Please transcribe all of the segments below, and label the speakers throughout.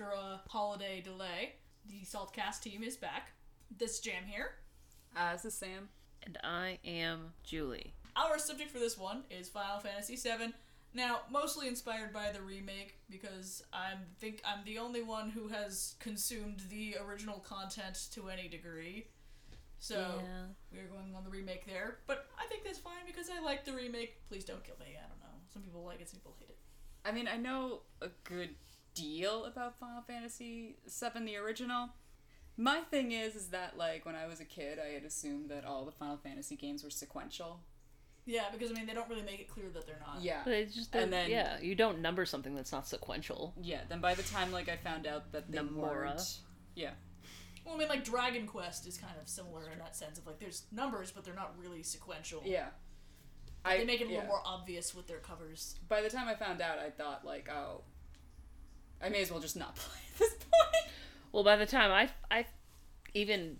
Speaker 1: after a holiday delay, the Saltcast team is back. This jam here.
Speaker 2: Uh, this is Sam.
Speaker 3: And I am Julie.
Speaker 1: Our subject for this one is Final Fantasy VII. Now, mostly inspired by the remake because I think I'm the only one who has consumed the original content to any degree. So
Speaker 3: Yeah.
Speaker 1: we're going on the remake there, but I think that's fine because I like the remake. Please don't kill me. I don't know. Some people like it, some people hate it.
Speaker 2: I mean, I know a good deal about Final Fantasy VII, the original. My thing is, is that like when I was a kid, I had assumed that all the Final Fantasy games were sequential.
Speaker 1: Yeah, because I mean they don't really make it clear that they're not.
Speaker 2: Yeah.
Speaker 3: But it's just
Speaker 2: And then-
Speaker 3: yeah, you don't number something that's not sequential.
Speaker 2: Yeah. Then by the time like I found out that they
Speaker 3: Nomura.
Speaker 2: weren't. Yeah.
Speaker 1: Well, I mean like Dragon Quest is kind of similar in that sense of like there's numbers, but they're not really sequential.
Speaker 2: Yeah. I,
Speaker 1: They make it a
Speaker 2: yeah.
Speaker 1: little more obvious with their covers.
Speaker 2: By the time I found out, I thought like, oh, I may as well just not play at this point.
Speaker 3: Well, by the time I I even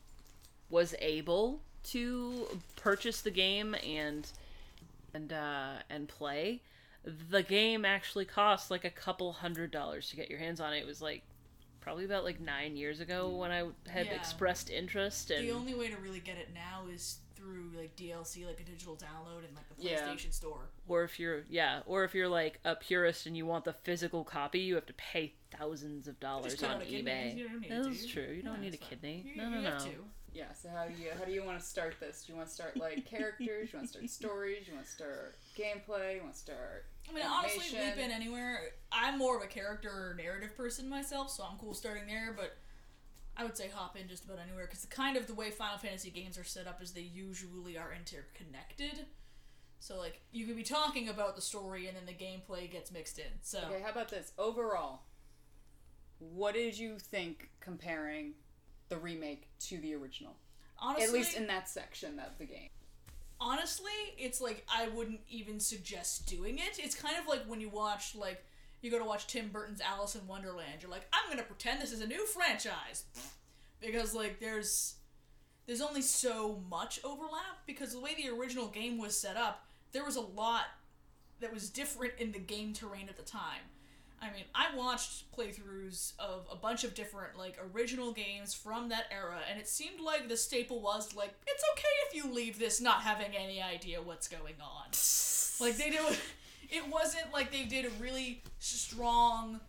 Speaker 3: was able to purchase the game and and uh, and play, the game actually cost like a couple hundred dollars to get your hands on it. It was like probably about like nine years ago when I had
Speaker 1: Yeah.
Speaker 3: expressed interest and
Speaker 1: The only way to really get it now is through like DLC, like a digital download in like the
Speaker 2: Yeah.
Speaker 1: PlayStation Store.
Speaker 3: or if you're yeah or if you're like a purist and you want the physical copy you have to pay thousands of dollars on
Speaker 1: out a kidney.
Speaker 3: ebay
Speaker 1: You don't need it, do
Speaker 3: that's true you don't
Speaker 1: Yeah,
Speaker 3: need a
Speaker 1: fine.
Speaker 3: kidney
Speaker 1: You,
Speaker 3: no
Speaker 1: you
Speaker 3: no no
Speaker 1: have to.
Speaker 2: Yeah. So how do you how do you want to start this? Do you want to start like characters? Do you want to start stories? Do you want to start gameplay? You want to start
Speaker 1: I mean, honestly,
Speaker 2: animation?
Speaker 1: Leap In Anywhere, I'm more of a character or narrative person myself, so I'm cool starting there, but I would say hop in just about anywhere, because the kind of the way Final Fantasy games are set up is they usually are interconnected. So, like, you could be talking about the story and then the gameplay gets mixed in. So,
Speaker 2: Okay, how about this? Overall, what did you think comparing the remake to the original?
Speaker 1: honestly,
Speaker 2: At least in that section of the game.
Speaker 1: honestly, it's like I wouldn't even suggest doing it. It's kind of like when you watch like you go to watch Tim Burton's Alice in Wonderland. You're like, I'm gonna pretend this is a new franchise because like there's there's only so much overlap because the way the original game was set up, there was a lot that was different in the game terrain at the time. I mean, I watched playthroughs of a bunch of different like original games from that era, and it seemed like the staple was like it's okay if you leave this not having any idea what's going on. like they did, it wasn't like they did a really strong,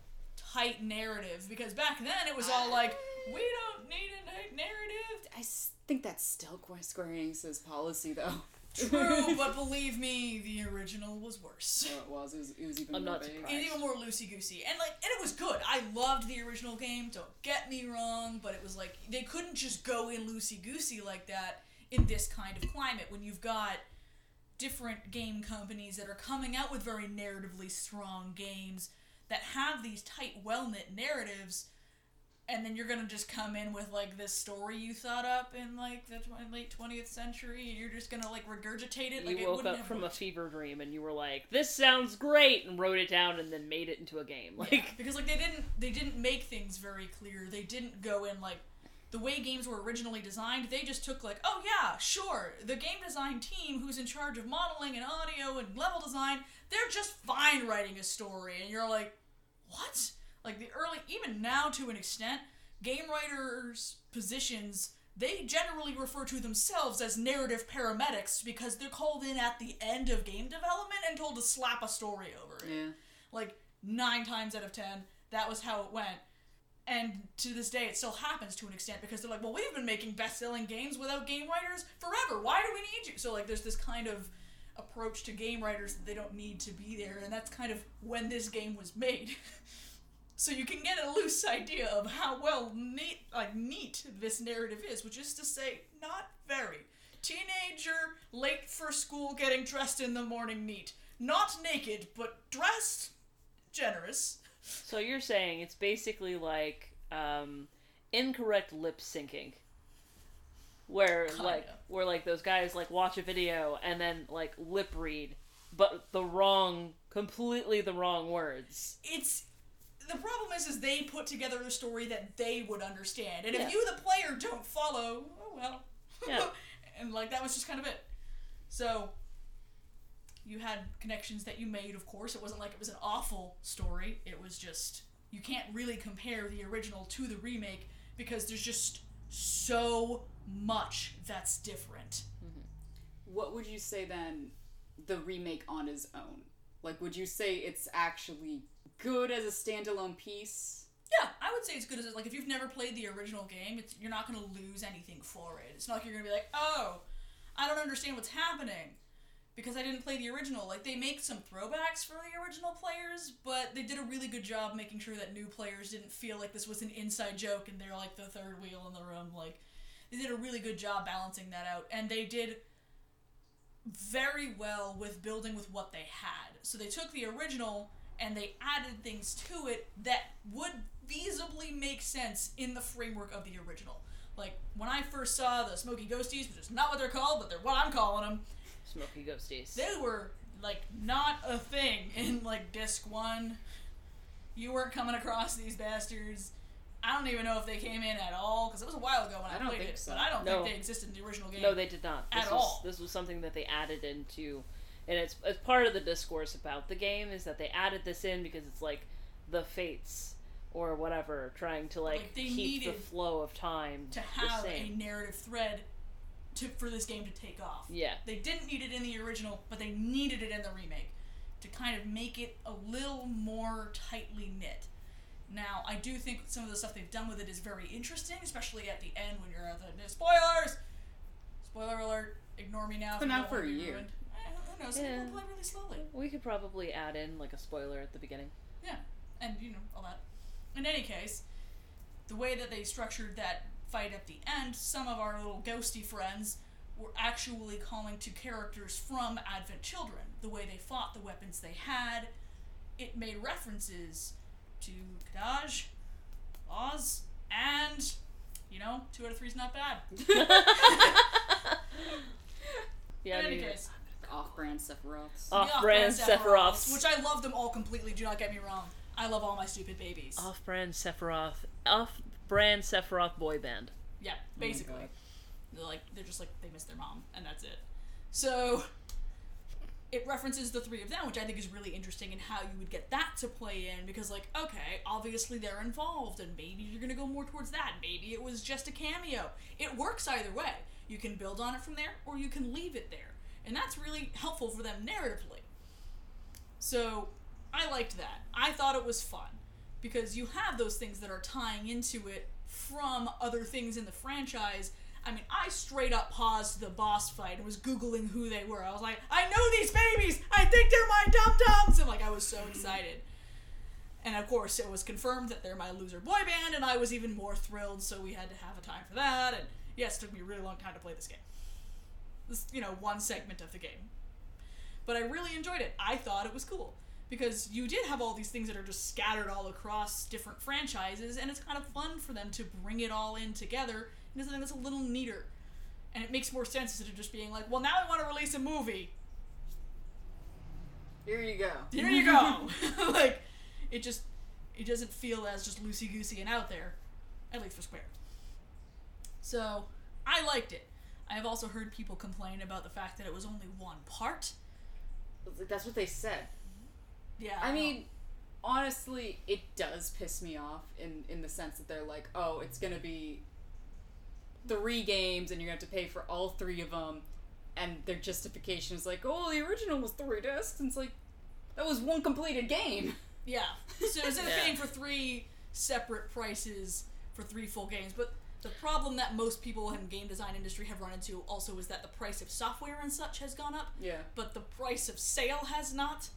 Speaker 1: tight narrative because back then it was all like we don't need a na- narrative.
Speaker 2: I think that's still Square Enix's policy, though.
Speaker 1: True, but believe me, the original was worse.
Speaker 2: Well, it was. It was, it was even
Speaker 3: I'm
Speaker 2: more
Speaker 3: not
Speaker 2: vague.
Speaker 3: surprised.
Speaker 1: It's even more loosey goosey, and like, and it was good. I loved the original game. Don't get me wrong, but it was like they couldn't just go in loosey goosey like that in this kind of climate when you've got different game companies that are coming out with very narratively strong games that have these tight, well knit narratives. And then you're gonna just come in with like this story you thought up in like the tw- late twentieth century, and you're just gonna like regurgitate it. Like
Speaker 3: you
Speaker 1: it
Speaker 3: woke up
Speaker 1: have
Speaker 3: from a fever dream and you were like this sounds great and wrote it down and then made it into a game like
Speaker 1: Yeah, because like they didn't they didn't make things very clear. They didn't go in like the way games were originally designed. They just took like, oh yeah, sure, the game design team who's in charge of modeling and audio and level design, they're just fine writing a story, and you're like, what? Like the early, even now to an extent, game writers' positions. They generally refer to themselves as narrative paramedics because they're called in at the end of game development and told to slap a story over it
Speaker 2: Yeah.
Speaker 1: like nine times out of ten that was how it went and to this day it still happens to an extent because they're like well we've been making best-selling games without game writers forever. Why do we need you? So like there's this kind of approach to game writers that they don't need to be there. And that's kind of when this game was made. So you can get a loose idea of how well neat like neat this narrative is which is to say not very. Teenager late for school getting dressed in the morning neat. Not naked but dressed generous
Speaker 3: so you're saying it's basically like um incorrect lip syncing where like
Speaker 1: Kinda.
Speaker 3: where like those guys like watch a video and then like lip read but the wrong completely the wrong words
Speaker 1: it's the problem is is they put together a story that they would understand and
Speaker 3: Yeah.
Speaker 1: if you the player don't follow oh well
Speaker 3: Yeah.
Speaker 1: and like that was just kind of it so you had connections that you made of course it wasn't like it was an awful story it was just you can't really compare the original to the remake because there's just so much that's different. Mm-hmm.
Speaker 2: What would you say then the remake on its own? Like, would you say it's actually good as a standalone piece?
Speaker 1: Yeah, I would say it's good as like if you've never played the original game, it's, you're not going to lose anything for it. It's not like you're going to be like, oh, I don't understand what's happening because I didn't play the original. Like they make some throwbacks for the original players, but they did a really good job making sure that new players didn't feel like this was an inside joke and they're like the third wheel in the room. Like they did a really good job balancing that out, and they did very well with building with what they had. So they took the original and they added things to it that would feasibly make sense in the framework of the original. Like when I first saw the Smoky Ghosties, which is not what they're called, but they're what I'm calling them.
Speaker 3: Smoky Ghosties.
Speaker 1: They were like not a thing in like disc one. You weren't coming across these bastards. I don't even know if they came in at all because it was a while ago when I,
Speaker 2: I
Speaker 1: played it.
Speaker 2: so.
Speaker 1: But I don't
Speaker 3: No.
Speaker 1: think they existed in the original game.
Speaker 3: No, they did not. This
Speaker 1: At
Speaker 3: was,
Speaker 1: all.
Speaker 3: This was something that they added into, and it's, it's part of the discourse about the game is that they added this in because it's like the fates or whatever, trying to like,
Speaker 1: Like,
Speaker 3: keep the flow of time
Speaker 1: to have a narrative thread to for this game to take off.
Speaker 3: Yeah.
Speaker 1: They didn't need it in the original, but they needed it in the remake to kind of make it a little more tightly knit. Now, I do think some of the stuff they've done with it is very interesting, especially at the end when you're at the spoilers. Spoiler alert! Ignore me now. if
Speaker 2: been
Speaker 1: you
Speaker 2: out
Speaker 1: don't
Speaker 2: for a year.
Speaker 1: ruined. Eh, who knows?
Speaker 3: Yeah.
Speaker 1: people play really slowly.
Speaker 3: We could probably add in like a spoiler at the beginning.
Speaker 1: Yeah, and you know all that. In any case, the way that they structured that fight at the end, some of our little ghosty friends were actually calling to characters from Advent Children. The way they fought, the weapons they had, it made references to Kadaj, Loz, and you know, two out of three is not bad.
Speaker 3: Yeah,
Speaker 1: In any
Speaker 3: dude.
Speaker 1: case,
Speaker 2: Off-brand Sephiroths.
Speaker 3: Off-
Speaker 1: the
Speaker 3: Off-brand Sephiroths.
Speaker 1: which I love them all completely. Do not get me wrong. I love all my stupid babies.
Speaker 3: Off-brand Sephiroth, off-brand Sephiroth boy band.
Speaker 1: Yeah,
Speaker 2: Oh
Speaker 1: basically.
Speaker 2: God.
Speaker 1: They're like they're just like they miss their mom, and that's it. So it references the three of them, which I think is really interesting in how you would get that to play in because like, okay, obviously they're involved and maybe you're gonna go more towards that. Maybe it was just a cameo. It works either way. You can build on it from there or you can leave it there. And that's really helpful for them narratively. So I liked that. I thought it was fun because you have those things that are tying into it from other things in the franchise. I mean, I straight up paused the boss fight and was googling who they were. I was like, I know these babies. I think they're my dum dums. And like, I was so excited. And of course, it was confirmed that they're my loser boy band, and I was even more thrilled. So we had to have a time for that. And yes, it took me a really long time to play this game. This, you know, one segment of the game. But I really enjoyed it. I thought it was cool because you did have all these things that are just scattered all across different franchises, and it's kind of fun for them to bring it all in together into something that's a little neater. And it makes more sense instead of just being like, well, now I want to release a movie.
Speaker 2: Here you go.
Speaker 1: Here you go. like, it just, it doesn't feel as just loosey goosey and out there, at least for Square. So, I liked it. I have also heard people complain about the fact that it was only one part.
Speaker 2: That's what they said.
Speaker 1: Yeah.
Speaker 2: I
Speaker 1: know.
Speaker 2: mean, honestly, it does piss me off in in the sense that they're like, oh, it's gonna be three games, and you're gonna have to pay for all three of them, and their justification is like, oh, the original was three discs, and it's like that was one completed game.
Speaker 1: Yeah. So instead of
Speaker 3: Yeah.
Speaker 1: paying for three separate prices for three full games, but the problem that most people in game design industry have run into also is that the price of software and such has gone up,
Speaker 2: Yeah.
Speaker 1: but the price of sale has not.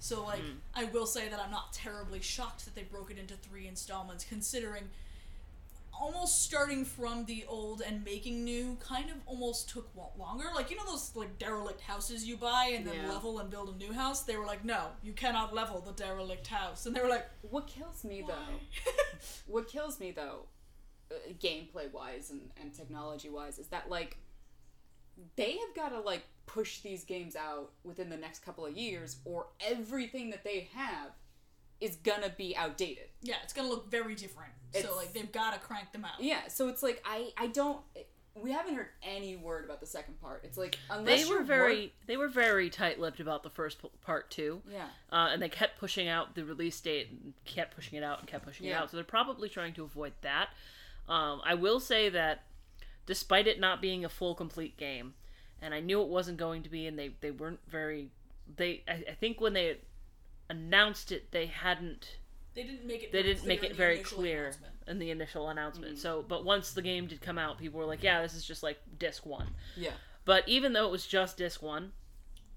Speaker 1: So like I will say that I'm not terribly shocked that they broke it into three installments considering almost starting from the old and making new kind of almost took longer. Like you know those like derelict houses you buy and then
Speaker 2: Yeah.
Speaker 1: level and build a new house. They were like, no, you cannot level the derelict house, and they were like,
Speaker 2: What kills me
Speaker 1: why?
Speaker 2: though, what kills me though, uh, gameplay wise and, and technology wise, is that like they have got to like push these games out within the next couple of years, or everything that they have is gonna be outdated.
Speaker 1: yeah, it's gonna look very different.
Speaker 2: It's-
Speaker 1: so like they've got to crank them out.
Speaker 2: Yeah, so it's like I I don't we haven't heard any word about the second part. It's like unless
Speaker 3: They were very
Speaker 2: wor-
Speaker 3: they were very tight-lipped about the first p- part too.
Speaker 2: yeah.
Speaker 3: uh, and they kept pushing out the release date and kept pushing it out and kept pushing it out so they're probably trying to avoid that um, i will say that despite it not being a full complete game and i knew it wasn't going to be and they, they weren't very they I, I think when they announced it they hadn't
Speaker 1: They didn't make it.
Speaker 3: they didn't make it very clear in the initial announcement
Speaker 2: Mm-hmm.
Speaker 3: so but once the game did come out people were like yeah this is just like disc one
Speaker 2: Yeah.
Speaker 3: but even though it was just disc one,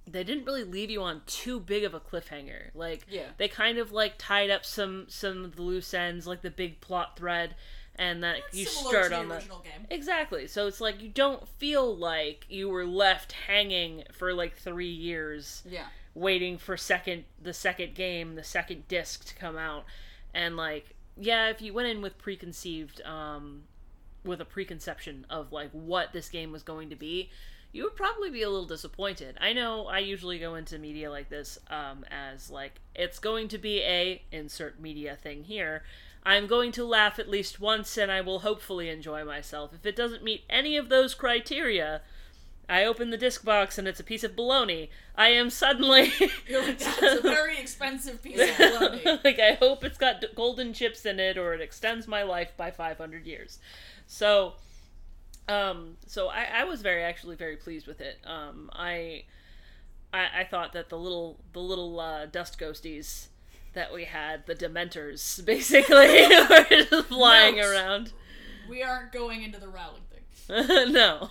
Speaker 3: they didn't really leave you on too big of a cliffhanger. Like
Speaker 2: Yeah.
Speaker 3: they kind of like tied up some some of the loose ends, like the big plot thread, and that you start on the
Speaker 1: original game.
Speaker 3: exactly. So it's like you don't feel like you were left hanging for like three years
Speaker 2: Yeah.
Speaker 3: waiting for second the second game, the second disc to come out. And like, yeah, if you went in with preconceived um with a preconception of like what this game was going to be, you would probably be a little disappointed. I know I usually go into media like this um as like it's going to be a insert media thing here. I'm going to laugh at least once and I will hopefully enjoy myself. If it doesn't meet any of those criteria, I open the disc box and it's a piece of bologna. I am suddenly
Speaker 1: You're like, That's a very expensive piece of bologna.
Speaker 3: like I hope it's got golden chips in it or it extends my life by 500 years. So um so I, I was very actually very pleased with it. Um I I, I thought that the little the little uh, dust ghosties that we had, the dementors basically were just flying around.
Speaker 1: We aren't going into the Rowling thing.
Speaker 3: no.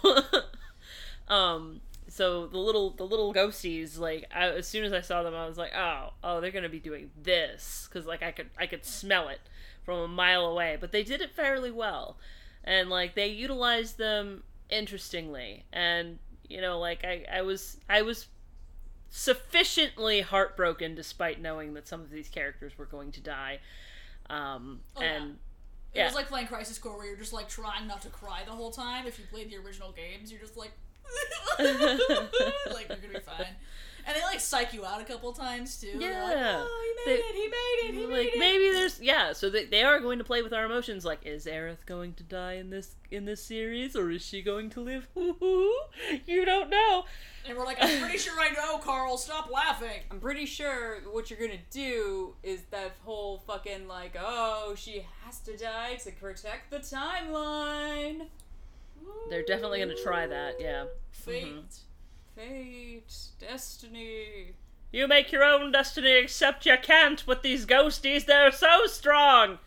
Speaker 3: um. So the little the little ghosties, like I, as soon as I saw them, I was like, oh, oh, they're gonna be doing this because like I could I could smell it from a mile away. But they did it fairly well, and like they utilized them interestingly, and you know, like I I was I was sufficiently heartbroken despite knowing that some of these characters were going to die. Um,
Speaker 1: Oh, yeah.
Speaker 3: and
Speaker 1: It
Speaker 3: Yeah.
Speaker 1: was like playing Crisis Core where you're just like trying not to cry the whole time. If you played the original games, you're just like, like you're gonna be fine. And they like psych you out a couple times too. They're like,
Speaker 3: Yeah.
Speaker 1: oh, he made
Speaker 3: They-
Speaker 1: it. He made it. He made
Speaker 3: like
Speaker 1: it.
Speaker 3: maybe there's yeah so they, they are going to play with our emotions like is Aerith going to die in this in this series or is she going to live you don't know
Speaker 1: And we're like, I'm pretty sure I know, Carl. Stop laughing.
Speaker 2: I'm pretty sure what you're gonna do is that whole fucking like, oh, she has to die to protect the timeline.
Speaker 3: they're definitely going to try that yeah
Speaker 1: Fate.
Speaker 3: Mm-hmm.
Speaker 2: Fate, destiny.
Speaker 3: you make your own destiny except you can't with these ghosties they're so strong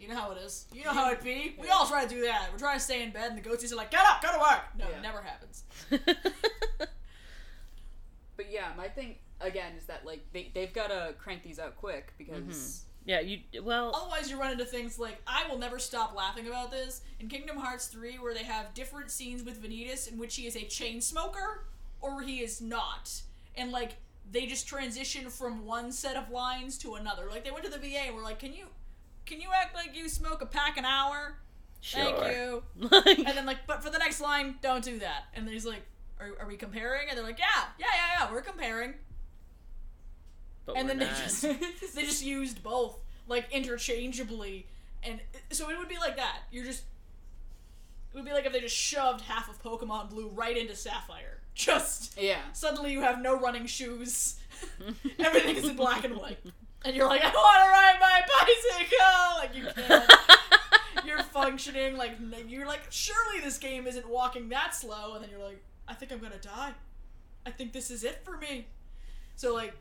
Speaker 1: You know how it is. You know how it be. We all try to do that. We're trying to stay in bed, and the ghosties are like, "Get up, go to work." No,
Speaker 2: Yeah.
Speaker 1: it never happens.
Speaker 2: But yeah, my thing again is that like they they've gotta crank these out quick because mm-hmm.
Speaker 3: yeah you well
Speaker 1: Otherwise, you run into things like I will never stop laughing about this in Kingdom Hearts 3, where they have different scenes with Vanitas in which he is a chain smoker or he is not, and like they just transition from one set of lines to another. Like they went to the VA and were like, "Can you, can you act like you smoke a pack an hour? Thank
Speaker 3: Sure.
Speaker 1: you." And then like, but for the next line, don't do that. And then he's like, "Are, are we comparing?" And they're like, "Yeah, yeah, yeah, yeah, we're comparing."
Speaker 3: But
Speaker 1: and
Speaker 3: we're
Speaker 1: then they just they just used both like interchangeably and so it would be like that you're just it would be like if they just shoved half of pokemon blue right into sapphire just
Speaker 2: yeah.
Speaker 1: suddenly you have no running shoes everything is in black and white and you're like i want to ride my bicycle! Like you can't. You're functioning like you're like surely this game isn't walking that slow. And then you're like i think i'm gonna die. I think this is it for me. So like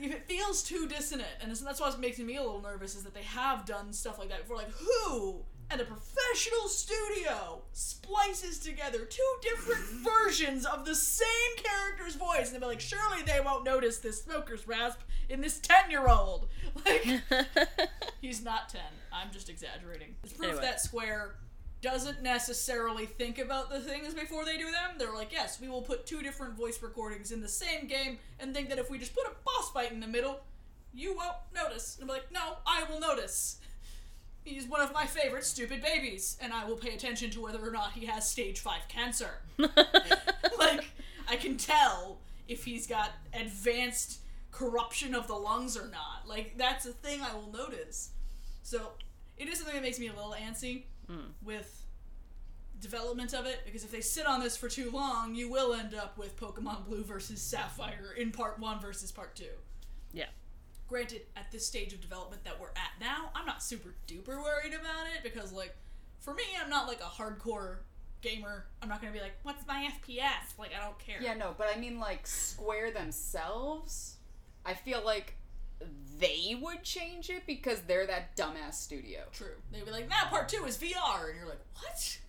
Speaker 1: if it feels too dissonant and that's what's making me a little nervous is that they have done stuff like that before. Like who at a professional studio splices together two different versions of the same character's voice and they'll be like surely they won't notice this smoker's rasp in this 10 year old like He's not 10. I'm just exaggerating. It's proof
Speaker 3: Anyway.
Speaker 1: that Square doesn't necessarily think about the things before they do them. They're like, yes, we will put two different voice recordings in the same game and think that if we just put a boss fight in the middle, you won't notice. And I'm like, no, I will notice. He's one of my favorite stupid babies, and I will pay attention to whether or not he has stage 5 cancer. like, I can tell if he's got advanced corruption of the lungs or not. Like, that's a thing I will notice. So, it is something that makes me a little antsy hmm. with development of it because if they sit on this for too long, you will end up with Pokemon Blue versus Sapphire in part one versus part two.
Speaker 3: Yeah.
Speaker 1: Granted, at this stage of development that we're at now, I'm not super duper worried about it because, like, for me, I'm not like a hardcore gamer. I'm not gonna be like, what's my FPS? Like, I don't care.
Speaker 2: Yeah, no, but I mean, like, Square themselves, I feel like they would change it because they're that dumbass studio.
Speaker 1: True. They'd be like, now part two is VR, and you're like, what?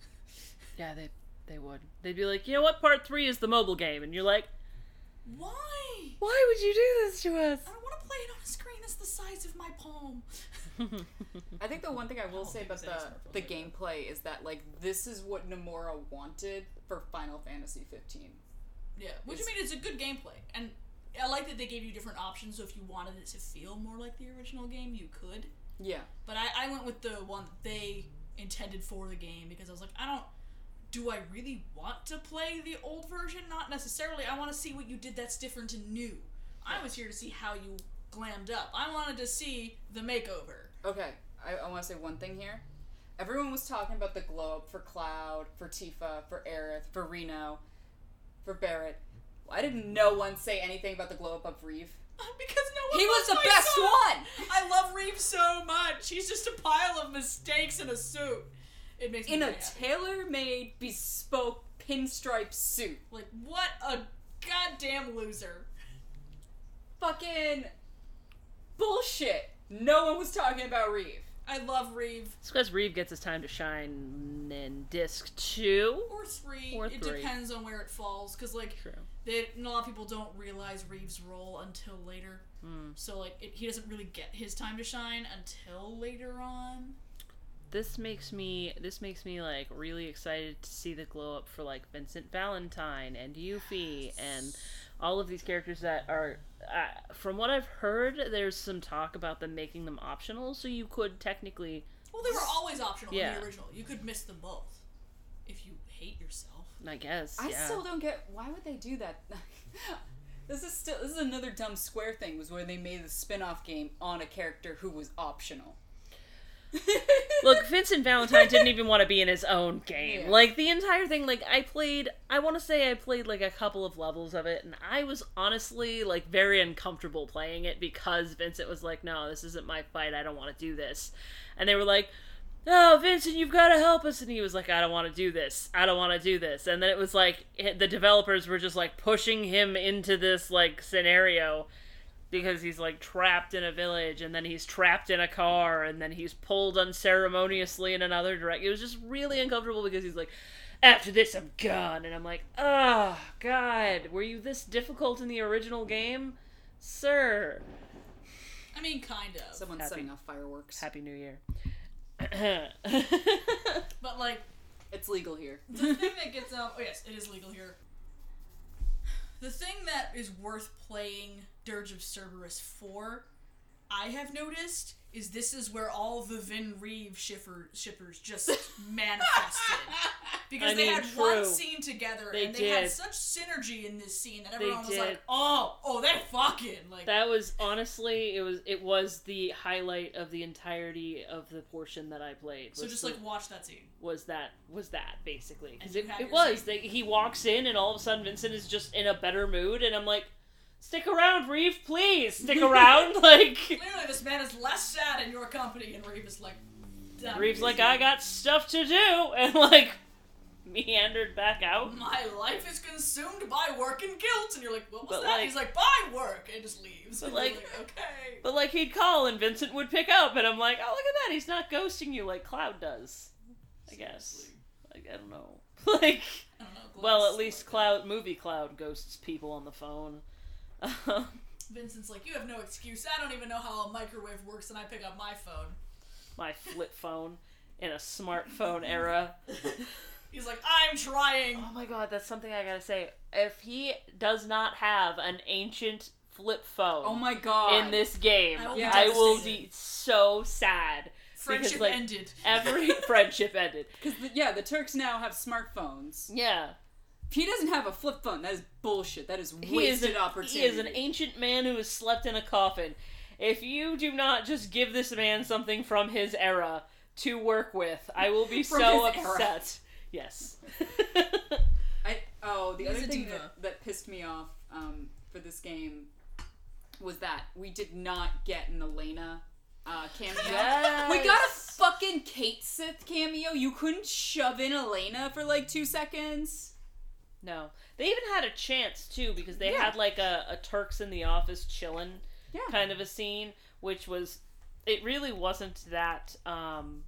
Speaker 3: Yeah, they they would. They'd be like, you know what? Part three is the mobile game, and you're like,
Speaker 1: Why?
Speaker 3: why would you do this to us?
Speaker 1: I don't want to play it on a screen that's the size of my palm.
Speaker 2: I think the one thing I will
Speaker 1: don't
Speaker 2: say about the the gameplay is that like this is what Nomura wanted for Final Fantasy 15.
Speaker 1: Yeah, which I
Speaker 2: It's-
Speaker 1: mean, it's a good gameplay, and I like that they gave you different options. So if you wanted it to feel more like the original game, you could.
Speaker 2: Yeah.
Speaker 1: But I, I went with the one that they intended for the game because I was like, I don't. Do I really want to play the old version? Not necessarily. I want to see what you did that's different and new. I was here to see how you glammed up. I wanted to see the makeover.
Speaker 2: Okay, I, I want to say one thing here. Everyone was talking about the globe for Cloud, for Tifa, for Aerith, for Reno, for Barret. Why did no one say anything about the glow up of Reeve?
Speaker 1: because no one
Speaker 2: He was the
Speaker 1: my
Speaker 2: best
Speaker 1: son.
Speaker 2: one!
Speaker 1: I love Reeve so much. He's just a pile of mistakes in a suit. It makes me
Speaker 2: In a tailor-made, bespoke pinstripe suit.
Speaker 1: like what a goddamn loser.
Speaker 2: Fucking bullshit. No one was talking about Reeve.
Speaker 1: I love Reeve
Speaker 3: It's because Reeve gets his time to shine in disc two.
Speaker 1: or three.
Speaker 3: Or
Speaker 1: it
Speaker 3: three.
Speaker 1: depends on where it falls because like
Speaker 3: True.
Speaker 1: they, a lot of people don't realize Reeve's role until later.
Speaker 3: Hmm.
Speaker 1: So like it, he doesn't really get his time to shine until later on.
Speaker 3: This makes me this makes me like really excited to see the glow up for like Vincent Valentine and Yuffie and all of these characters that are uh, from what I've heard there's some talk about them making them optional so you could technically
Speaker 1: Well, they were always optional in the original. You could miss them both if you hate yourself.
Speaker 3: I guess
Speaker 2: I
Speaker 3: yeah.
Speaker 2: still don't get why would they do that. this is still this is another dumb Square thing was where they made the spin-off game on a character who was optional.
Speaker 3: Look, Vincent Valentine didn't even want to be in his own game.
Speaker 2: Yeah.
Speaker 3: Like the entire thing, like I played I want to say I played like a couple of levels of it and I was honestly like very uncomfortable playing it because Vincent was like, "No, this isn't my fight. I don't want to do this." And they were like, "Oh, Vincent, you've got to help us." And he was like, "I don't want to do this. I don't want to do this." And then it was like it- the developers were just like pushing him into this like scenario because he's like trapped in a village and then he's trapped in a car and then he's pulled unceremoniously in another direction. It was just really uncomfortable because he's like, after this, I'm gone. And I'm like, oh, God, were you this difficult in the original game? Sir.
Speaker 1: I mean, kind of.
Speaker 2: Someone's
Speaker 3: Happy-
Speaker 2: setting off fireworks.
Speaker 3: Happy New Year.
Speaker 1: But like
Speaker 2: It's legal here.
Speaker 1: the thing that gets out. Oh yes, it is legal here. The thing that is worth playing Dirge of Cerberus 4, I have noticed, is this is where all the Vin Reeve shipper, shippers just manifested. Because
Speaker 3: I
Speaker 1: they
Speaker 3: mean,
Speaker 1: had one scene together
Speaker 3: They
Speaker 1: and they had such synergy in this scene that
Speaker 3: They
Speaker 1: everyone was
Speaker 3: did.
Speaker 1: like, "Oh, oh, they're fucking like."
Speaker 3: that was honestly, it was it was the highlight of the entirety of the portion that I played.
Speaker 1: so just
Speaker 3: the-
Speaker 1: like watch that scene.
Speaker 3: was that was that basically because it, it was they, he walks in and all of a sudden Vincent is just in a better mood and I'm like stick around Reeve please. Stick around like
Speaker 1: Clearly, this man is less sad in your company, and Reeve is like. "I'm
Speaker 3: Reeve's like. I got stuff to do and like meandered back out.
Speaker 1: My life is consumed by work and guilt and you're like what was
Speaker 3: But,
Speaker 1: that?
Speaker 3: like-
Speaker 1: he's like by work and just leaves.
Speaker 3: But,
Speaker 1: you're
Speaker 3: like-
Speaker 1: okay.
Speaker 3: but like he'd call and Vincent would pick up and I'm like oh look at that. He's not ghosting you like Cloud does. I guess. Like I don't know. Like
Speaker 1: I don't know,
Speaker 3: well at least Cloud movie Cloud ghosts people on the phone
Speaker 1: Vincent's like you have no excuse I don't even know how a microwave works and I pick up my phone
Speaker 3: my flip phone in a smartphone era.
Speaker 1: he's like I'm trying
Speaker 3: Oh my god, that's something I gotta say. If he does not have an ancient flip phone
Speaker 2: Oh my god.
Speaker 3: in this game,
Speaker 1: I will
Speaker 2: be
Speaker 3: I will be so sad.
Speaker 1: friendship
Speaker 3: like,
Speaker 1: ended
Speaker 3: Every friendship ended.
Speaker 2: Because yeah, the Turks now have smartphones.
Speaker 3: Yeah.
Speaker 2: If he doesn't have a flip phone, that is bullshit. That is
Speaker 3: He is,
Speaker 2: wasted
Speaker 3: an,
Speaker 2: opportunity.
Speaker 3: he is an ancient man who has slept in a coffin. If you do not just give this man something from his era to work with, I will be so
Speaker 2: his era.
Speaker 3: upset. Yes.
Speaker 2: I oh the
Speaker 1: He's
Speaker 2: other thing that, that pissed me off um, for this game was that we did not get an Elena uh, cameo.
Speaker 3: Yes.
Speaker 2: We got a fucking Cait Sith cameo. You couldn't shove in Elena for like two seconds.
Speaker 3: No. They even had a chance too because they
Speaker 2: Yeah.
Speaker 3: had like a, a Turks in the office chilling
Speaker 2: Yeah.
Speaker 3: kind of a scene, which was it really wasn't that um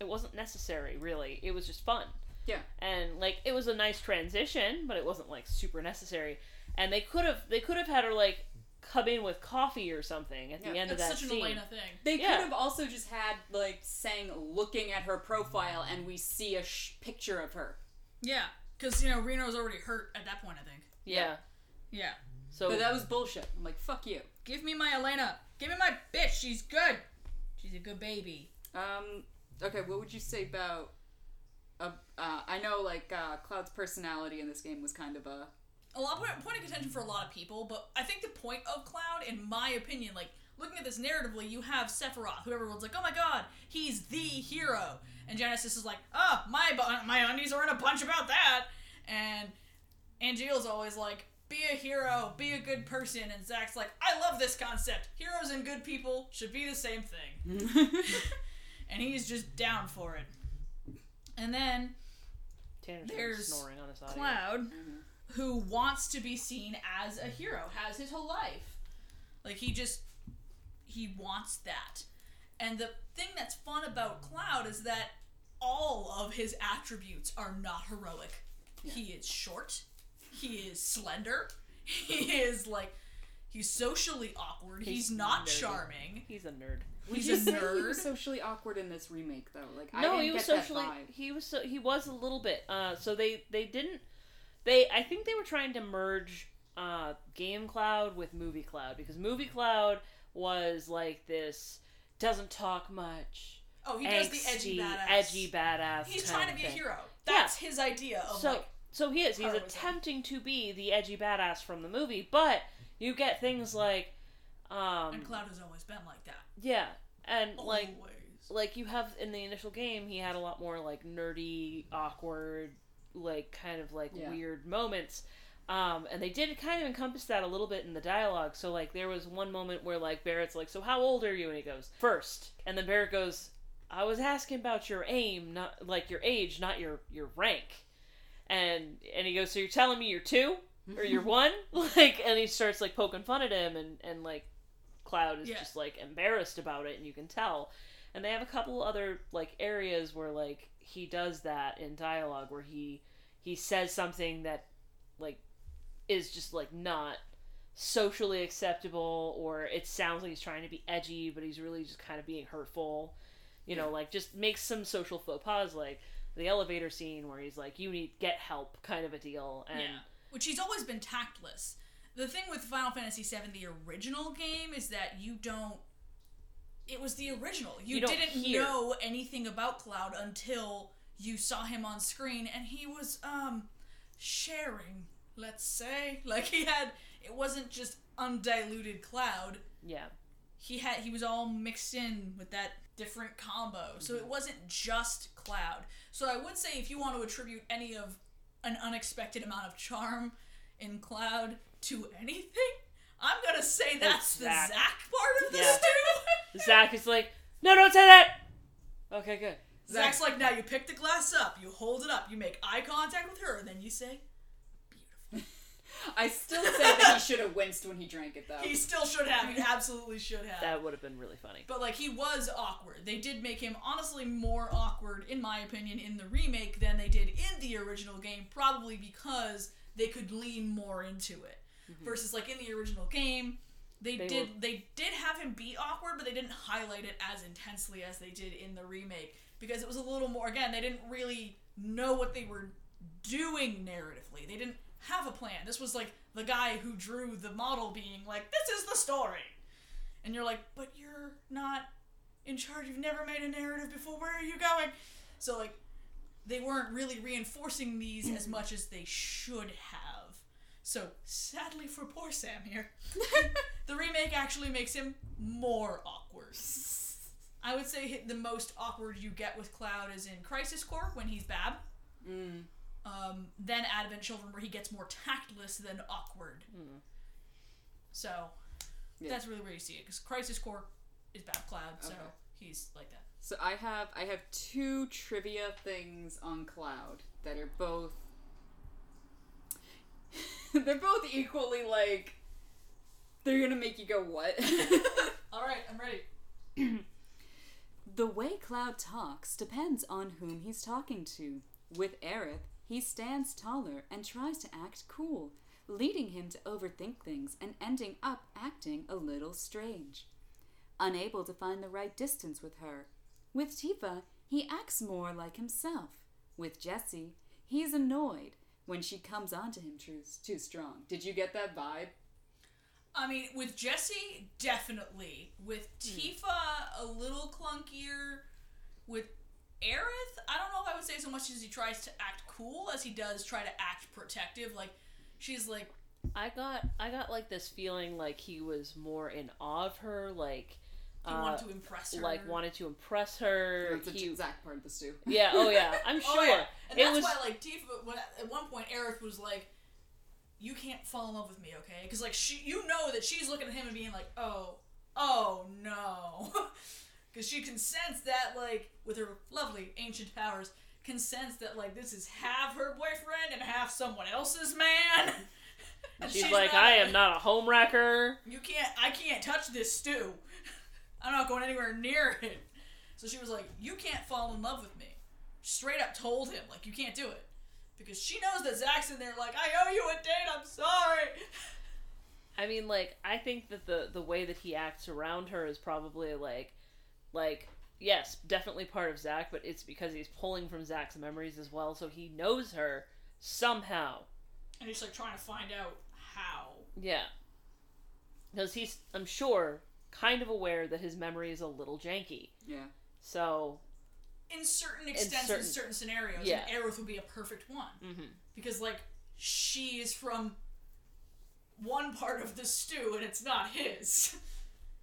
Speaker 3: it wasn't necessary really. It was just fun.
Speaker 2: Yeah.
Speaker 3: and like it was a nice transition, but it wasn't like super necessary. And they could have they could have had her like come in with coffee or something at the
Speaker 2: Yeah,
Speaker 3: end of
Speaker 1: That's
Speaker 3: that
Speaker 1: such an
Speaker 3: scene.
Speaker 1: Elena thing.
Speaker 2: They
Speaker 3: Yeah.
Speaker 2: could have also just had like Tseng looking at her profile and we see a sh- picture of her.
Speaker 1: Yeah, because you know Reno's already hurt at that point. I think.
Speaker 3: Yeah.
Speaker 1: Yeah.
Speaker 3: So
Speaker 2: But that was bullshit. I'm like, fuck you.
Speaker 1: Give me my Elena. Give me my bitch. She's good. She's a good baby.
Speaker 2: Um, okay, what would you say about? Uh, uh, I know like uh, Cloud's personality in this game was kind of a
Speaker 1: a lot point, point of contention for a lot of people, but I think the point of Cloud, in my opinion, like looking at this narratively, you have Sephiroth, who everyone's like, oh my god, he's the hero, and Genesis is like, oh my bu- my undies are in a bunch about that, and Angeal's always like, be a hero, be a good person, and Zack's like, I love this concept. Heroes and good people should be the same thing, and he's just down for it. And then
Speaker 3: Tanner's
Speaker 1: there's
Speaker 3: snoring on his audio.
Speaker 1: Cloud, mm-hmm. who wants to be seen as a hero, has his whole life. Like he just he wants that. And the thing that's fun about Cloud is that all of his attributes are not heroic. He is short. He is slender. He is like he's socially awkward. He's,
Speaker 3: He's
Speaker 1: not
Speaker 3: nerdy.
Speaker 1: charming.
Speaker 3: He's a nerd.
Speaker 1: He's
Speaker 2: Would you
Speaker 1: a
Speaker 2: nerd. he was socially awkward in this remake though. Like I
Speaker 3: no,
Speaker 2: didn't
Speaker 3: he was
Speaker 2: get that
Speaker 3: socially.
Speaker 2: vibe.
Speaker 3: He was so he was a little bit. Uh, so they they didn't. They I think they were trying to merge uh, Game Cloud with Movie Cloud because Movie Cloud was like this doesn't talk much,
Speaker 1: Oh, he does the edgy badass.
Speaker 3: edgy badass.
Speaker 1: He's
Speaker 3: kind
Speaker 1: trying to
Speaker 3: of
Speaker 1: be a hero. That's his idea of
Speaker 3: So
Speaker 1: like
Speaker 3: so he is. He's
Speaker 1: heroism.
Speaker 3: attempting to be the edgy badass from the movie, but you get things like, um,
Speaker 1: and Cloud has always been like that.
Speaker 3: yeah, and like like you have in the initial game he had a lot more like nerdy awkward like kind of like
Speaker 2: Yeah.
Speaker 3: weird moments um, and they did kind of encompass that a little bit in the dialogue so like there was one moment where like barret's like so how old are you and he goes first and then barret goes i was asking about your aim not like your age not your your rank. And and he goes so you're telling me you're two? Or you're one? Like and he starts like poking fun at him and and like cloud is
Speaker 1: Yeah.
Speaker 3: just like embarrassed about it and you can tell. And they have a couple other like areas where like he does that in dialogue where he he says something that like is just like not socially acceptable or it sounds like he's trying to be edgy but he's really just kind of being hurtful you know like just makes some social faux pas like the elevator scene where he's like you need get help kind of a deal and
Speaker 1: yeah. Which he's always been tactless. The thing with Final Fantasy VII, the original game, is that you don't. It was the original. You,
Speaker 3: You
Speaker 1: didn't
Speaker 3: hear.
Speaker 1: know anything about Cloud until you saw him on screen, and he was um sharing. Let's say, like he had. It wasn't just undiluted Cloud.
Speaker 3: yeah
Speaker 1: he had he was all mixed in with that different combo. So it wasn't just cloud. So i would say if you want to attribute any of an unexpected amount of charm in cloud to anything i'm gonna say that's the
Speaker 3: Zack.
Speaker 1: Zack part of this too
Speaker 3: zack is like no don't say that. Okay good.
Speaker 1: Zack's like now you pick the glass up you hold it up you make eye contact with her and then you say
Speaker 2: I still say that he should have winced when he drank it though.
Speaker 1: he still should have he absolutely should have
Speaker 3: that would have been really funny
Speaker 1: But like he was awkward. They did make him honestly more awkward, in my opinion, in the remake than they did in the original game, probably because they could lean more into it. Mm-hmm. Versus like in the original game, they,
Speaker 3: They
Speaker 1: did
Speaker 3: were-
Speaker 1: they did have him be awkward, but they didn't highlight it as intensely as they did in the remake because it was a little more. Again, they didn't really know what they were doing narratively. They didn't have a plan. This was like the guy who drew the model being like, "This is the story." and you're like, but you're not in charge. You've never made a narrative before. Where are you going? So like, they weren't really reinforcing these as much as they should have. So sadly for poor Sam here, the remake actually makes him more awkward. I would say the most awkward you get with Cloud is in Crisis Core when he's Bab.
Speaker 2: Mm.
Speaker 1: Um, than Advent Children, where he gets more tactless than awkward. So
Speaker 2: Yeah.
Speaker 1: that's really where you see it because Crisis Core is Bad Cloud, so
Speaker 2: Okay.
Speaker 1: he's like that.
Speaker 2: So I have I have two trivia things on Cloud that are both they're both equally like they're gonna make you go what?
Speaker 1: All right, I'm ready.
Speaker 2: the way Cloud talks depends on whom he's talking to. With Aerith, he stands taller and tries to act cool, leading him to overthink things and ending up acting a little strange. Unable to find the right distance with her. With Tifa, he acts more like himself. With Jessie, he's annoyed when she comes onto him too, too strong. Did you get that vibe?
Speaker 1: I mean, with Jessie, definitely. With hmm. Tifa, a little clunkier. With Aerith, I don't know if I would say so much as he tries to act cool as he does try to act protective. Like, she's like,
Speaker 3: I got I got like this feeling like he was more in awe of her, like
Speaker 1: he
Speaker 3: uh,
Speaker 1: wanted to impress her.
Speaker 3: like wanted to impress her.
Speaker 2: That's the
Speaker 3: He-
Speaker 2: exact part of the stew.
Speaker 3: yeah, oh yeah, I'm
Speaker 1: Oh,
Speaker 3: sure.
Speaker 1: yeah. And
Speaker 3: It
Speaker 1: that's
Speaker 3: was
Speaker 1: why, like, Tifa, when, at one point, Aerith was like, you can't fall in love with me, okay? Because, like, she, you know that she's looking at him and being like, oh, oh no. Because she can sense that, like, with her lovely ancient powers, can sense that, like, this is half her boyfriend and half someone else's man. and
Speaker 3: she's, like, I am not a home wrecker.
Speaker 1: You can't, I can't touch this stew. I'm not going anywhere near it. So she was like, you can't fall in love with me. Straight up told him, like, you can't do it. Because she knows that Zack's in there, like, I owe you a date, I'm sorry.
Speaker 3: I mean, like, I think that the the way that he acts around her is probably like, like, yes, definitely part of Zack, but it's because he's pulling from Zack's memories as well, so he knows her somehow.
Speaker 1: And he's like trying to find out how.
Speaker 3: Yeah, because he's, I'm sure, kind of aware that his memory is a little janky.
Speaker 2: Yeah.
Speaker 3: So,
Speaker 1: In certain extents, in
Speaker 3: certain-
Speaker 1: certain, scenarios,
Speaker 3: Yeah.
Speaker 1: and Aerith would be a perfect one.
Speaker 3: mhm.
Speaker 1: Because, like, she is from one part of the stew and it's not his.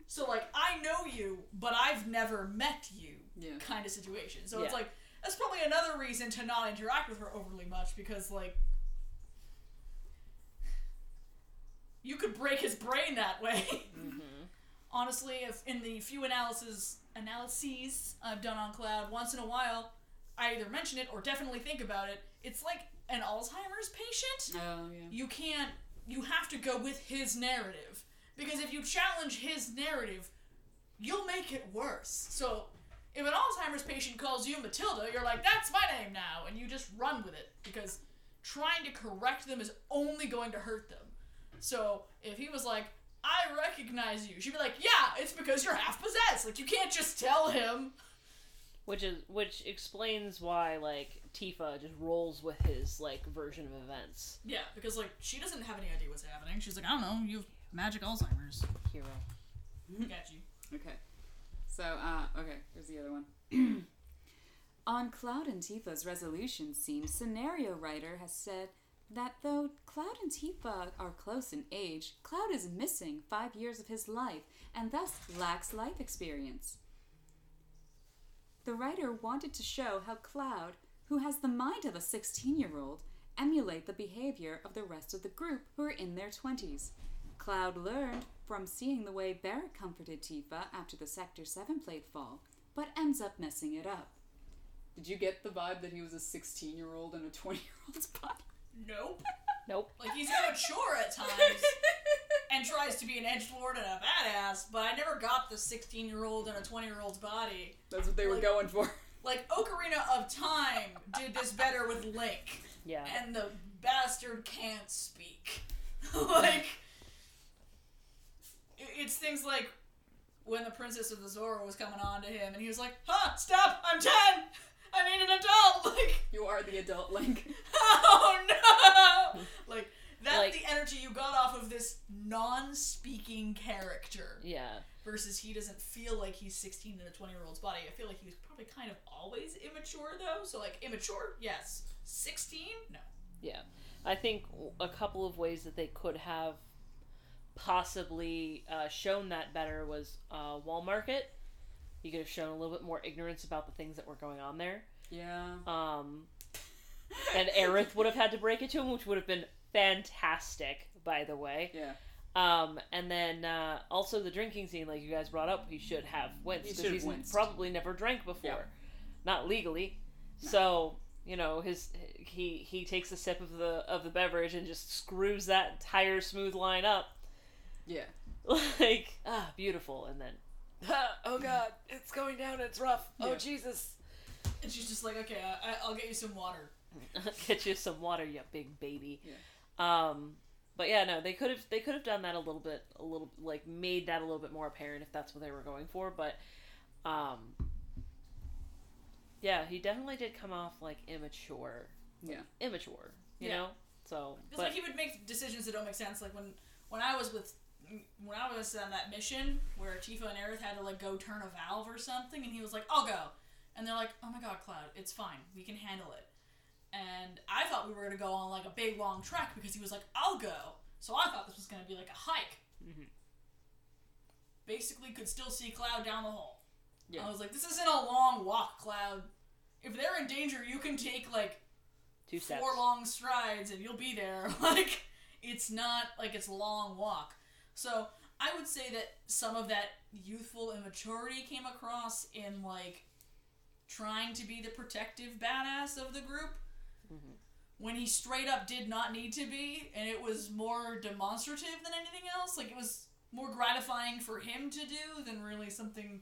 Speaker 1: So, like, I know you, but I've never met you.
Speaker 2: Yeah.
Speaker 1: kind of situation. So it's like that's probably another reason to not interact with her overly much because like you could break his brain that way. Mm-hmm. Honestly, if in the few analysis analyses I've done on Cloud, once in a while I either mention it or definitely think about it. It's like an Alzheimer's patient
Speaker 2: Oh yeah.
Speaker 1: you can't you have to go with his narrative because if you challenge his narrative you'll make it worse. So if an alzheimer's patient calls you matilda you're like that's my name now and you just run with it because trying to correct them is only going to hurt them. So if he was like i recognize you she'd be like yeah it's because you're half possessed. Like you can't just tell him.
Speaker 3: Which is which explains why like Tifa just rolls with his like version of events.
Speaker 1: yeah because like she doesn't have any idea what's happening. She's like i don't know. You have magic alzheimer's
Speaker 3: Hero.
Speaker 1: got you
Speaker 2: Okay. So, uh, okay, here's the other one. On Cloud and Tifa's resolution scene, scenario writer has said that though Cloud and Tifa are close in age, Cloud is missing five years of his life and thus lacks life experience. The writer wanted to show how Cloud, who has the mind of a 16 year old, emulate the behavior of the rest of the group who are in their 20s. Cloud learned from seeing the way Barret comforted Tifa after the Sector 7 plate fall, but ends up messing it up. Did you get the vibe that he was a 16 year old in a 20 year old's body?
Speaker 1: nope
Speaker 3: Nope.
Speaker 1: Like he's immature at times and tries to be an edge lord and a badass, but I never got the 16 year old in a 20 year old's body.
Speaker 2: That's what they were
Speaker 1: Like-
Speaker 2: going for.
Speaker 1: Like Ocarina of Time did this better with Link,
Speaker 3: Yeah.
Speaker 1: and the bastard can't speak. like it- it's things like when the Princess of the Zora was coming on to him, and he was like, "Huh, stop! I'm 10. I need an adult." Like.
Speaker 2: You are the adult Link.
Speaker 1: oh no! Like that's
Speaker 3: Like-
Speaker 1: the energy you got off of this non-speaking character
Speaker 3: Yeah.
Speaker 1: versus he doesn't feel like he's 16 in a 20 year old's body. I feel like he was probably kind of always immature though. So like immature, yes. 16, no.
Speaker 3: Yeah. I think a couple of ways that they could have possibly uh, shown that better was uh, Wall Market. You could have shown a little bit more ignorance about the things that were going on there.
Speaker 2: Yeah.
Speaker 3: Um, and Aerith would have had to break it to him, which would have been fantastic, by the way.
Speaker 2: Yeah.
Speaker 3: Um, and then uh, also the drinking scene, like you guys brought up, he should have winced
Speaker 2: He
Speaker 3: because
Speaker 2: should have
Speaker 3: he's
Speaker 2: winced.
Speaker 3: probably never drank before,
Speaker 2: Yeah.
Speaker 3: not legally. So you know his he he takes a sip of the of the beverage and just screws that entire smooth line up,
Speaker 2: Yeah.
Speaker 3: like ah beautiful, and then ah, oh god, it's going down, it's rough. Oh Jesus,
Speaker 1: And she's just like, okay, I, I'll get you some water.
Speaker 3: get you some water, you big baby.
Speaker 2: Yeah.
Speaker 3: Um, but yeah, no, they could have they could have done that a little bit, a little like made that a little bit more apparent if that's what they were going for. But, um, yeah, he definitely did come off like immature,
Speaker 2: Yeah.
Speaker 3: immature, you
Speaker 1: Yeah.
Speaker 3: know. So,
Speaker 1: Because
Speaker 3: but
Speaker 1: like he would make decisions that don't make sense. Like when when I was with when I was on that mission where Tifa and Aerith had to like go turn a valve or something, and he was like, "I'll go," and they're like, "Oh my God, Cloud, it's fine. We can handle it." And I thought we were gonna go on like a big long trek because he was like, "I'll go." So I thought this was gonna be like a hike.
Speaker 3: Mhm.
Speaker 1: Basically, could still see Cloud down the hall.
Speaker 2: Yeah.
Speaker 1: I was like, "This isn't a long walk, Cloud. If they're in danger, you can take like
Speaker 3: two steps.
Speaker 1: four long strides and you'll be there. Like it's not like it's a long walk. So I would say that some of that youthful immaturity came across in like trying to be the protective badass of the group. Mm-hmm. When he straight up did not need to be, and it was more demonstrative than anything else. Like it was more gratifying for him to do than really something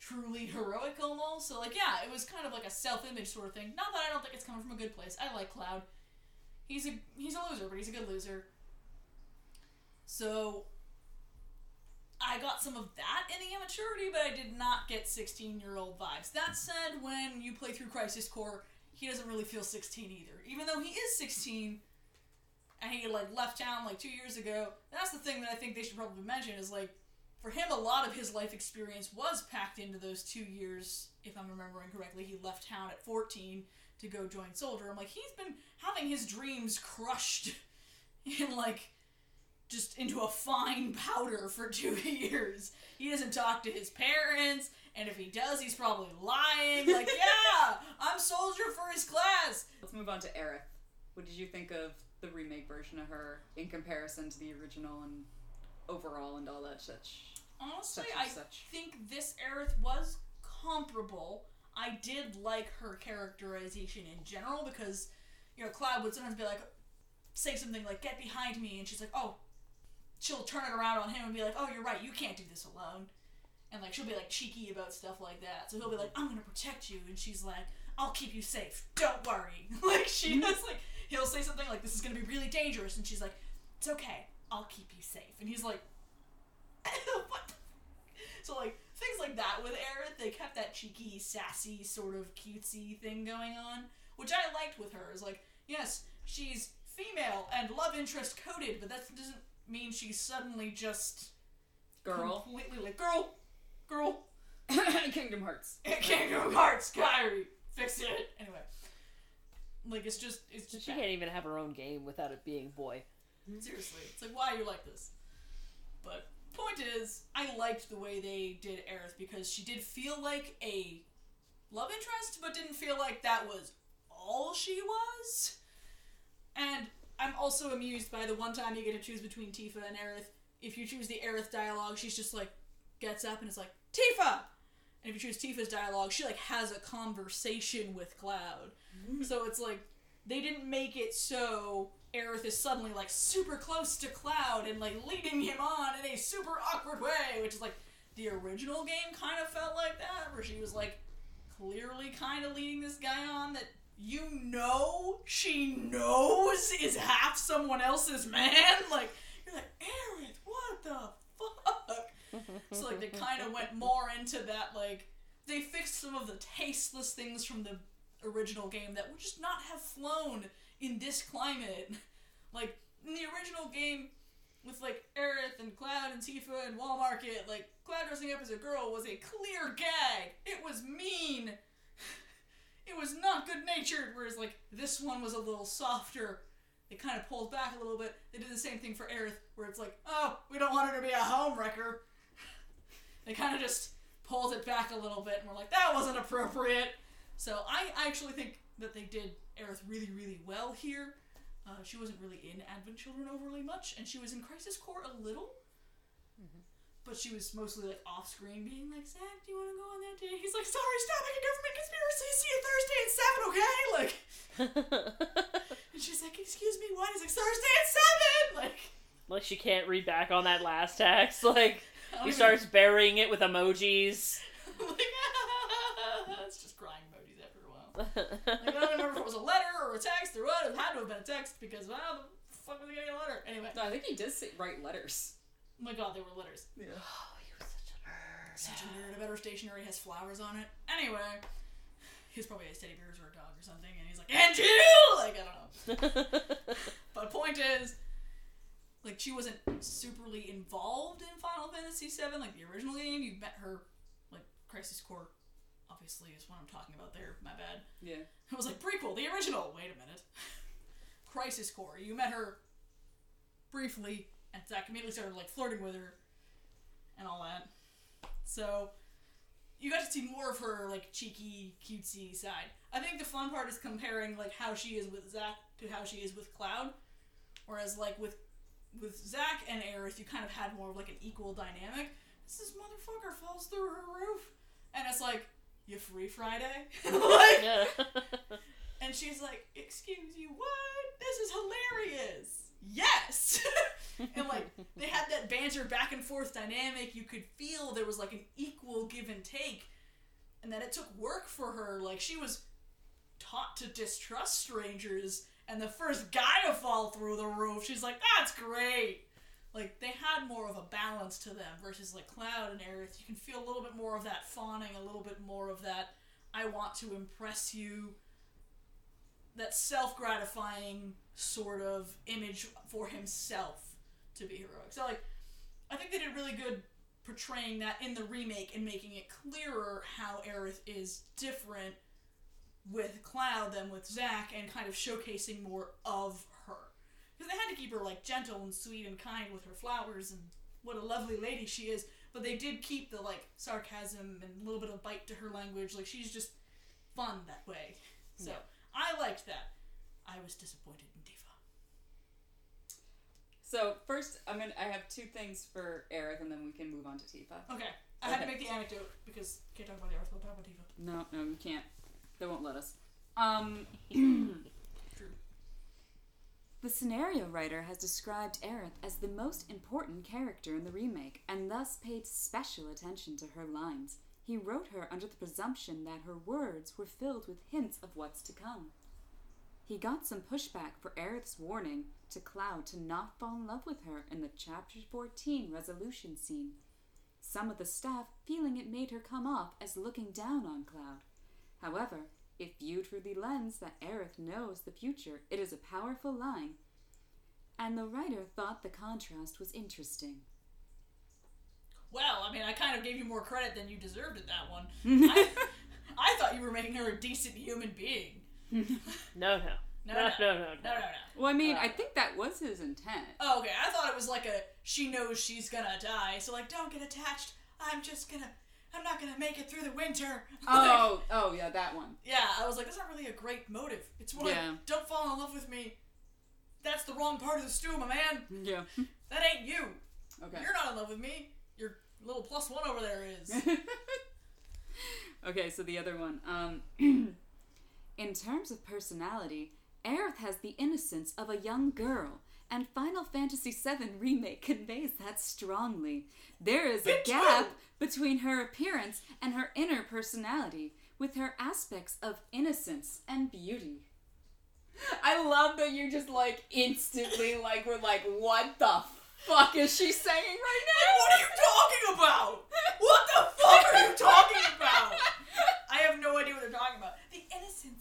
Speaker 1: truly heroic almost. So like yeah, it was kind of like a self-image sort of thing. Not that I don't think it's coming from a good place. I like Cloud. He's a he's a loser, but he's a good loser. So I got some of that in the immaturity, but I did not get 16-year-old vibes. That said, when you play through Crisis Core, he doesn't really feel 16 either. Even though he is 16 and he like left town like 2 years ago. That's the thing that I think they should probably mention is like for him, a lot of his life experience was packed into those two years. If I'm remembering correctly, he left town at 14 to go join Soldier. I'm like, he's been having his dreams crushed in like just into a fine powder for two years. He doesn't talk to his parents, and if he does, he's probably lying. Like, yeah, I'm Soldier for his class.
Speaker 2: Let's move on to Aerith. What did you think of the remake version of her in comparison to the original and overall and all that such?
Speaker 1: Honestly,
Speaker 2: Such
Speaker 1: I
Speaker 2: such.
Speaker 1: think this Aerith was comparable. I did like her characterization in general because, you know, Cloud would sometimes be like, say something like, get behind me, and she's like, oh, she'll turn it around on him and be like, oh, you're right, you can't do this alone. And, like, she'll be, like, cheeky about stuff like that. So he'll be like, I'm gonna protect you, and she's like, I'll keep you safe, don't worry. like, she mm-hmm. has, like, he'll say something like, this is gonna be really dangerous, and she's like, it's okay, I'll keep you safe. And he's like, what the so like things like that with Aerith, they kept that cheeky, sassy, sort of cutesy thing going on, which I liked with her. Is like, yes, she's female and love interest coded, but that doesn't mean she's suddenly just
Speaker 2: Girl.
Speaker 1: completely like girl, girl,
Speaker 2: Kingdom Hearts.
Speaker 1: Kingdom Hearts, Kyrie, fix it. Anyway, like it's just it's just
Speaker 3: She
Speaker 1: bad.
Speaker 3: can't even have her own game without it being boy.
Speaker 1: Seriously, it's like why are you like this? But point is, I liked the way they did Aerith because she did feel like a love interest, but didn't feel like that was all she was. And I'm also amused by the one time you get to choose between Tifa and Aerith. If you choose the Aerith dialogue, she's just like gets up and is like Tifa. And if you choose Tifa's dialogue, she like has a conversation with Cloud. Mm. So it's like they didn't make it so Aerith is suddenly like super close to Cloud and like leading him on in a super awkward way, which is like the original game kind of felt like that, where she was like clearly kind of leading this guy on that you know she knows is half someone else's man. Like you're like Aerith, what the fuck? so like they kind of went more into that like they fixed some of the tasteless things from the original game that would just not have flown in this climate. Like in the original game with like Aerith and Cloud and Tifa and Wall Market, like Cloud dressing up as a girl was a clear gag. It was mean. It was not good natured, whereas like this one was a little softer. It kind of pulled back a little bit. They did the same thing for Aerith, where it's like, oh, we don't want her to be a homewrecker. They kind of just pulled it back a little bit and we're like, that wasn't appropriate. So I, I actually think that they did Aerith really, really well here. Uh, she wasn't really in Advent Children overly much, and she was in Crisis Core a little. But she was mostly like off screen, being like, "Zack, do you want to go on that date?" He's like, "Sorry, stop making a government conspiracy. See you Thursday at seven, okay?" Like, and she's like, "Excuse me, what?" He's like, "Thursday at 7! Like,
Speaker 3: like she can't read back on that last text. Like he
Speaker 1: even-
Speaker 3: starts burying it with emojis.
Speaker 1: like, it's just crying emojis after a while. Like, I don't remember if it was a letter or a text or what. It had to have been a text because how the fuck was he getting a letter? Anyway,
Speaker 2: No, I think he did say, write letters.
Speaker 1: Oh my god, they were letters.
Speaker 2: Yeah.
Speaker 3: oh, he was such a nerd.
Speaker 1: Such a nerd. I bet her stationery has flowers on it. Anyway, he's probably a teddy bears or a dog or something, and he's like, and you! Like, I don't know. But the point is, like, she wasn't superly involved in Final Fantasy VII, like the original game. You met her, like, Crisis Core, obviously, is what I'm talking about there. My bad.
Speaker 2: Yeah.
Speaker 1: It was like prequel, the original. Wait a minute. Crisis Core. You met her briefly, and Zack immediately started like flirting with her, and all that. So you got to see more of her like cheeky, cutesy side. I think the fun part is comparing like how she is with Zack to how she is with Cloud, whereas like with with Zack and Aerith, you kind of had more of like an equal dynamic. This motherfucker falls through her roof, and it's like, you free Friday? like, and she's like, "Excuse you, what? This is hilarious." Yes. and like they had that banter back and forth dynamic. You could feel there was like an equal give and take, and that it took work for her. Like she was taught to distrust strangers, and the first guy to fall through the roof, she's like, "That's great." Like they had more of a balance to them versus like Cloud and Aerith. You can feel a little bit more of that fawning, a little bit more of that I want to impress you that self gratifying sort of image for himself to be heroic. So like I think they did really good portraying that in the remake and making it clearer how Aerith is different with Cloud than with Zack and kind of showcasing more of her. Because they had to keep her like gentle and sweet and kind with her flowers and what a lovely lady she is, but they did keep the like sarcasm and a little bit of bite to her language. Like she's just fun that way. So
Speaker 3: Yeah.
Speaker 1: I liked that. I was disappointed in Tifa.
Speaker 2: So first, I'm gonna. I have two things for Aerith, and then we can move on to Tifa.
Speaker 1: Okay, I had to
Speaker 2: Okay.
Speaker 1: make the anecdote because can't talk about the article. Talk about Tifa.
Speaker 2: No, no, you can't. They won't let us. Um.
Speaker 1: True.
Speaker 2: The scenario writer has described Aerith as the most important character in the remake, and thus paid special attention to her lines. He wrote her under the presumption that her words were filled with hints of what's to come. He got some pushback for Aerith's warning to Cloud to not fall in love with her in the Chapter 14 resolution scene. Some of the staff feeling it made her come off as looking down on Cloud. However, if viewed through the lens that Aerith knows the future, it is a powerful line. And the writer thought the contrast was interesting.
Speaker 1: Well, I mean, I kind of gave you more credit than you deserved at that one. I, I thought you were making her a decent human being.
Speaker 3: No, no.
Speaker 1: No,
Speaker 3: No,
Speaker 1: no.
Speaker 3: no, no,
Speaker 1: No, no, no.
Speaker 2: Well, I mean,
Speaker 3: Uh,
Speaker 2: I think that was his intent.
Speaker 1: Oh, okay. I thought it was like a she knows she's gonna die, so like don't get attached. I'm just gonna. I'm not gonna make it through the winter.
Speaker 2: Oh, oh yeah, that one.
Speaker 1: yeah. I was like, that's not really a great motive. It's more
Speaker 2: Yeah.
Speaker 1: like, don't fall in love with me. That's the wrong part of the stew, my man.
Speaker 2: Yeah.
Speaker 1: That ain't you.
Speaker 2: Okay.
Speaker 1: You're not in love with me. Your little plus one over there is.
Speaker 2: okay, so the other one. Um, in terms of personality, Aerith has the innocence of a young girl, and Final Fantasy VII Remake conveys that strongly. There is a gap between her appearance and her inner personality, with her aspects of innocence and beauty. I love that you just like instantly like were like, what the fuck is she saying right now?
Speaker 1: what are you talking about? What the fuck are you talking about? I have no idea what they're talking about.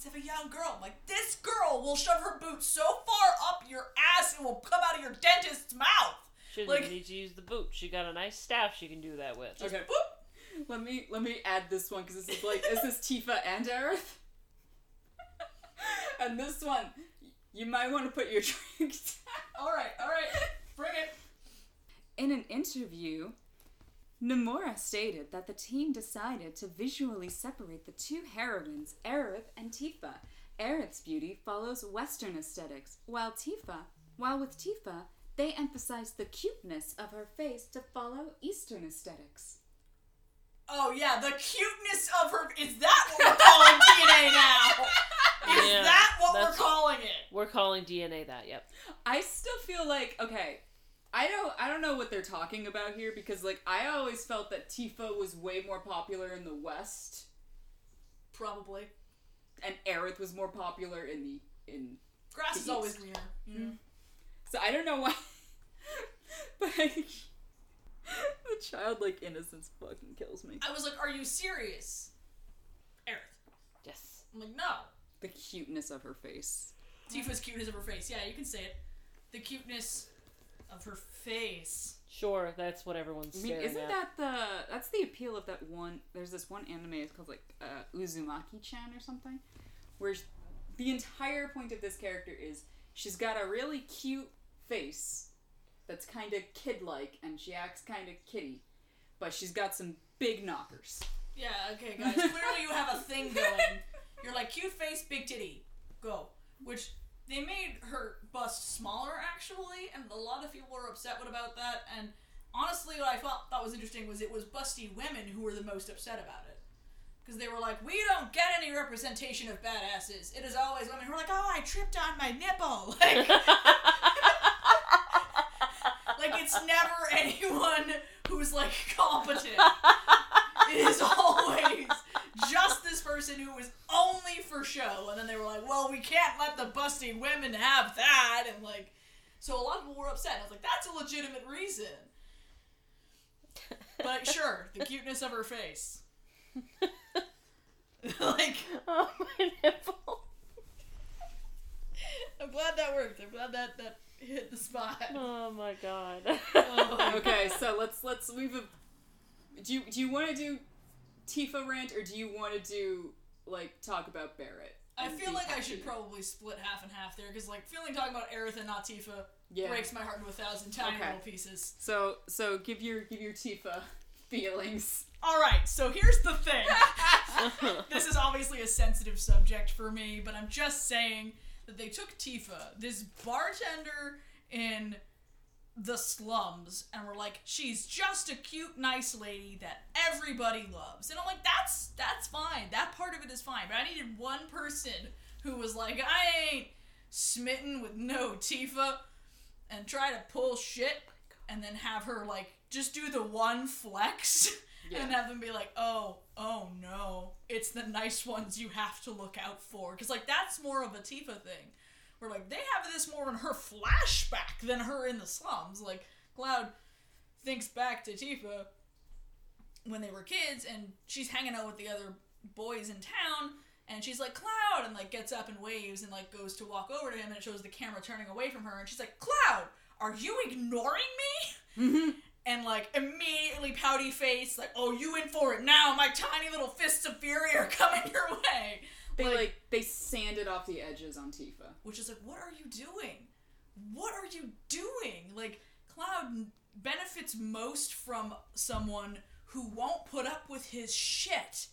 Speaker 1: The innocence of a young girl. I'm like, this girl will shove her boot so far up your ass it will come out of your dentist's mouth.
Speaker 3: She doesn't
Speaker 1: Like-
Speaker 3: need to use the boot. She got a nice staff she can do that with.
Speaker 2: Okay.
Speaker 1: Boop.
Speaker 2: Let me let me add this one because this is like this is Tifa and Aerith? and this one, you might want to put your drink down.
Speaker 1: All right, all right, bring it.
Speaker 2: In an interview, Nomura stated that the team decided to visually separate the two heroines, Aerith and Tifa. Aerith's beauty follows Western aesthetics, while Tifa, while with Tifa, they emphasize the cuteness of her face to follow Eastern aesthetics.
Speaker 1: Oh yeah, the cuteness of her. Is that what we're calling DNA now? Is
Speaker 3: Yeah,
Speaker 1: that what we're calling it?
Speaker 3: We're calling DNA that. Yep.
Speaker 2: I still feel like okay. I don't I don't know what they're talking about here because like I always felt that Tifa was way more popular in the West
Speaker 1: Probably.
Speaker 2: and Aerith was more popular in the in
Speaker 1: Grass
Speaker 2: The
Speaker 1: is always
Speaker 2: East.
Speaker 1: greener. you know?
Speaker 2: so I don't know why but the childlike innocence fucking kills me.
Speaker 1: I was like, "Are you serious, Aerith?"
Speaker 3: Yes.
Speaker 1: I'm like, "No."
Speaker 2: The cuteness of her face.
Speaker 1: Tifa's cuteness of her face. Yeah, you can say it. The cuteness of her face.
Speaker 3: Sure, that's what everyone's
Speaker 2: I mean, isn't
Speaker 3: at.
Speaker 2: that the that's the appeal of that one? There's this one anime. It's called like uh, Uzumaki-chan or something, where sh- the entire point of this character is she's got a really cute face that's kind of kid-like and she acts kind of kitty, but she's got some big knockers.
Speaker 1: Yeah, okay, guys. Clearly, you have a thing going. You're like cute face, big titty, go. Which they made her bust smaller actually, and a lot of people were upset about that. And honestly, what I thought was interesting was it was busty women who were the most upset about it. Because they were like, we don't get any representation of badasses. It is always women who are like, oh, I tripped on my nipple. Like, like it's never anyone who's like competent. It is always just this person who was only for show, and then they were like, "Well, we can't let the busty women have that," and like, so a lot of people were upset. I was like, "That's a legitimate reason." But sure, the cuteness of her face, like,
Speaker 3: oh my nipple.
Speaker 1: I'm glad that worked. I'm glad that that hit the spot.
Speaker 3: Oh my god.
Speaker 1: Oh.
Speaker 2: Okay, so let's let's we've a, do you do you want to do Tifa rant or do you want to do like talk about Barret?
Speaker 1: I feel like I should probably split half and half there because, like, feeling talking about Aerith and not Tifa
Speaker 2: yeah.
Speaker 1: breaks my heart into a thousand tiny
Speaker 2: Okay.
Speaker 1: little pieces.
Speaker 2: So so give your give your Tifa feelings.
Speaker 1: All right, so here's the thing. this is obviously a sensitive subject for me, but I'm just saying that they took Tifa, this bartender in the slums, and were like, she's just a cute, nice lady that everybody loves. And I'm like, that's that's fine. That part of it is fine. But I needed one person who was like, I ain't smitten with no Tifa, and try to pull shit, and then have her like just do the one flex.
Speaker 2: Yeah.
Speaker 1: And have them be like, oh, oh no, it's the nice ones you have to look out for. Because, like, that's more of a Tifa thing. Where, like, they have this more in her flashback than her in the slums. Like, Cloud thinks back to Tifa when they were kids, and she's hanging out with the other boys in town, and she's like, Cloud! And, like, gets up and waves and, like, goes to walk over to him, and it shows the camera turning away from her, and she's like, Cloud! Are you ignoring me? Mm-hmm. and like immediately pouty face, like, "Oh, you in for it now? My tiny little fists of fury are coming your way."
Speaker 2: They like, they sanded off the edges on Tifa.
Speaker 1: which is like, what are you doing? What are you doing? Like, Cloud benefits most from someone who won't put up with his shit.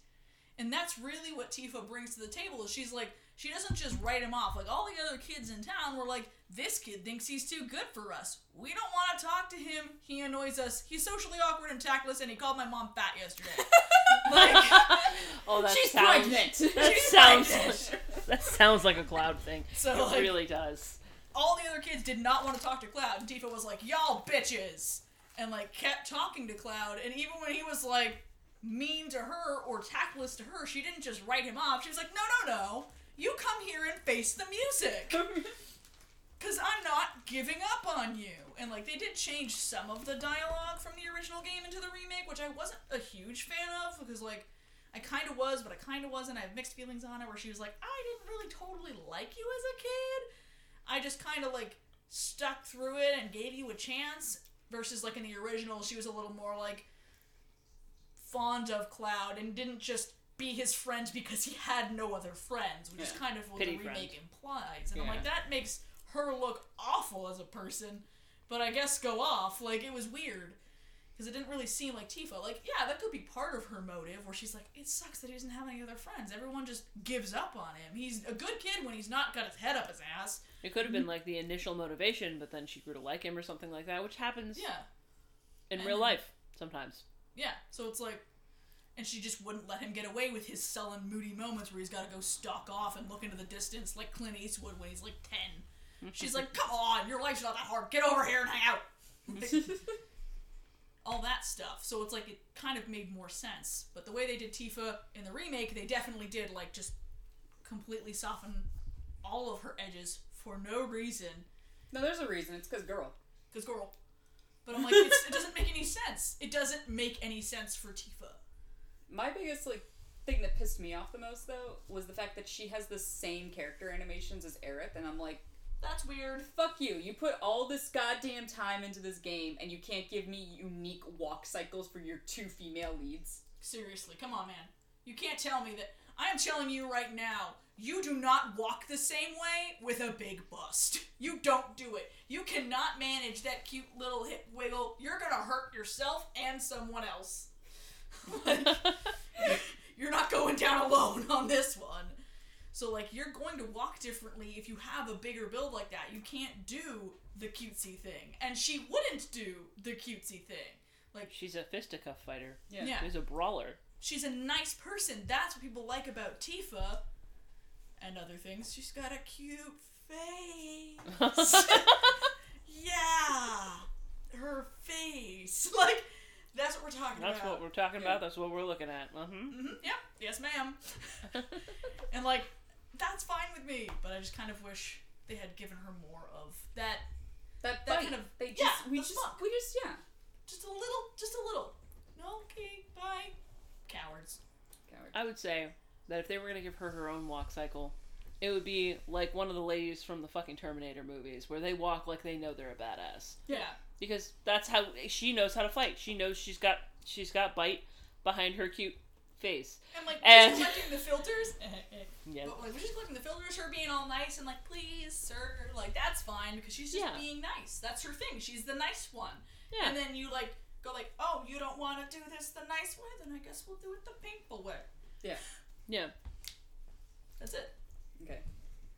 Speaker 1: And that's really what Tifa brings to the table is she's like she doesn't just write him off. Like all the other kids in town were like, this kid thinks he's too good for us. We don't want to talk to him. He annoys us. He's socially awkward and tactless, and he called my mom fat yesterday. like
Speaker 3: oh, that
Speaker 2: She's
Speaker 3: sounds.
Speaker 2: pregnant.
Speaker 3: That
Speaker 1: She's
Speaker 3: sounds.
Speaker 1: pregnant.
Speaker 3: that sounds like a cloud thing.
Speaker 1: So,
Speaker 3: it
Speaker 1: like-
Speaker 3: really does.
Speaker 1: all the other kids did not want to talk to Cloud, and Tifa was like, "Y'all bitches," and like kept talking to Cloud. And even when he was like mean to her or tactless to her, she didn't just write him off. She was like, "No, no, no, you come here and face the music, cause I'm not giving up on you." And like they did change some of the dialogue from the original game into the remake, which I wasn't a huge fan of because like. I kind of was, but I kind of wasn't. I have mixed feelings on it. Where she was like, "I didn't really totally like you as a kid," I just kind of like stuck through it and gave you a chance. Versus like in the original, she was a little more like fond of Cloud and didn't just be his friend because he had no other friends, which is kind of what
Speaker 3: Pity
Speaker 1: the
Speaker 3: friend.
Speaker 1: remake implies. And I'm like, that makes her look awful as a person. But I guess go off. Like it was weird. because it didn't really seem like Tifa. Like, yeah, that could be part of her motive, where she's like, it sucks that he doesn't have any other friends. Everyone just gives up on him. He's a good kid when he's not got his head up his ass.
Speaker 3: It could have been mm-hmm. like the initial motivation, but then she grew to like him or something like that, which happens
Speaker 1: Yeah,
Speaker 3: in
Speaker 1: and-
Speaker 3: real life sometimes.
Speaker 1: yeah. So it's like, and she just wouldn't let him get away with his sullen, moody moments where he's got to go stalk off and look into the distance like Clint Eastwood when he's like ten. She's like, come on, your life's not that hard. Get over here and hang out. all that stuff. So it's like it kind of made more sense. But the way they did Tifa in the remake, they definitely did like just completely soften all of her edges for no reason.
Speaker 2: No, there's a reason. It's because girl.
Speaker 1: Cause girl. But I'm like, it's, it doesn't make any sense. It doesn't make any sense for Tifa.
Speaker 2: My biggest like thing that pissed me off the most though was the fact that she has the same character animations as Aerith, and I'm like,
Speaker 1: That's weird.
Speaker 2: fuck you. You put all this goddamn time into this game, and you can't give me unique walk cycles for your two female leads.
Speaker 1: Seriously, come on, man. You can't tell me that. I am telling you right now, you do not walk the same way with a big bust. You don't do it. You cannot manage that cute little hip wiggle. You're gonna hurt yourself and someone else. Like, you're not going down alone on this one. So, like, you're going to walk differently if you have a bigger build like that. You can't do the cutesy thing. And she wouldn't do the cutesy thing. Like,
Speaker 3: She's a fisticuff fighter.
Speaker 2: Yeah.
Speaker 1: Yeah.
Speaker 3: She's a brawler.
Speaker 1: she's a nice person. That's what people like about Tifa. And other things. She's got a cute face. yeah. Her face. Like, that's what we're talking about.
Speaker 3: That's
Speaker 1: about.
Speaker 3: what we're talking about. That's what we're looking at. Uh-huh.
Speaker 1: hmm Yep. Yes, ma'am. and, like, that's fine with me. But I just kind of wish they had given her more of that.
Speaker 2: That,
Speaker 1: That
Speaker 2: fight,
Speaker 1: kind of-
Speaker 2: they just
Speaker 1: yeah,
Speaker 2: we
Speaker 1: the
Speaker 2: just
Speaker 1: fuck.
Speaker 2: we just yeah.
Speaker 1: Just a little. Just a little. Okay, bye. Cowards.
Speaker 2: Coward.
Speaker 3: I would say that if they were going to give her her own walk cycle, it would be like one of the ladies from the fucking Terminator movies where they walk like they know they're a badass.
Speaker 1: Yeah.
Speaker 3: Because that's how she knows how to fight. She knows she's got she's got bite behind her cute face.
Speaker 1: And like
Speaker 3: And-
Speaker 1: just collecting the filters,
Speaker 3: Yeah.
Speaker 1: but like we're just collecting the filters. Her being all nice and like, please, sir, like that's fine because she's just
Speaker 3: Yeah.
Speaker 1: being nice. That's her thing. She's the nice one.
Speaker 3: Yeah.
Speaker 1: And then you like go like, oh, you don't want to do this the nice way, then I guess we'll do it the painful way.
Speaker 3: Yeah. Yeah.
Speaker 1: That's it.
Speaker 2: Okay.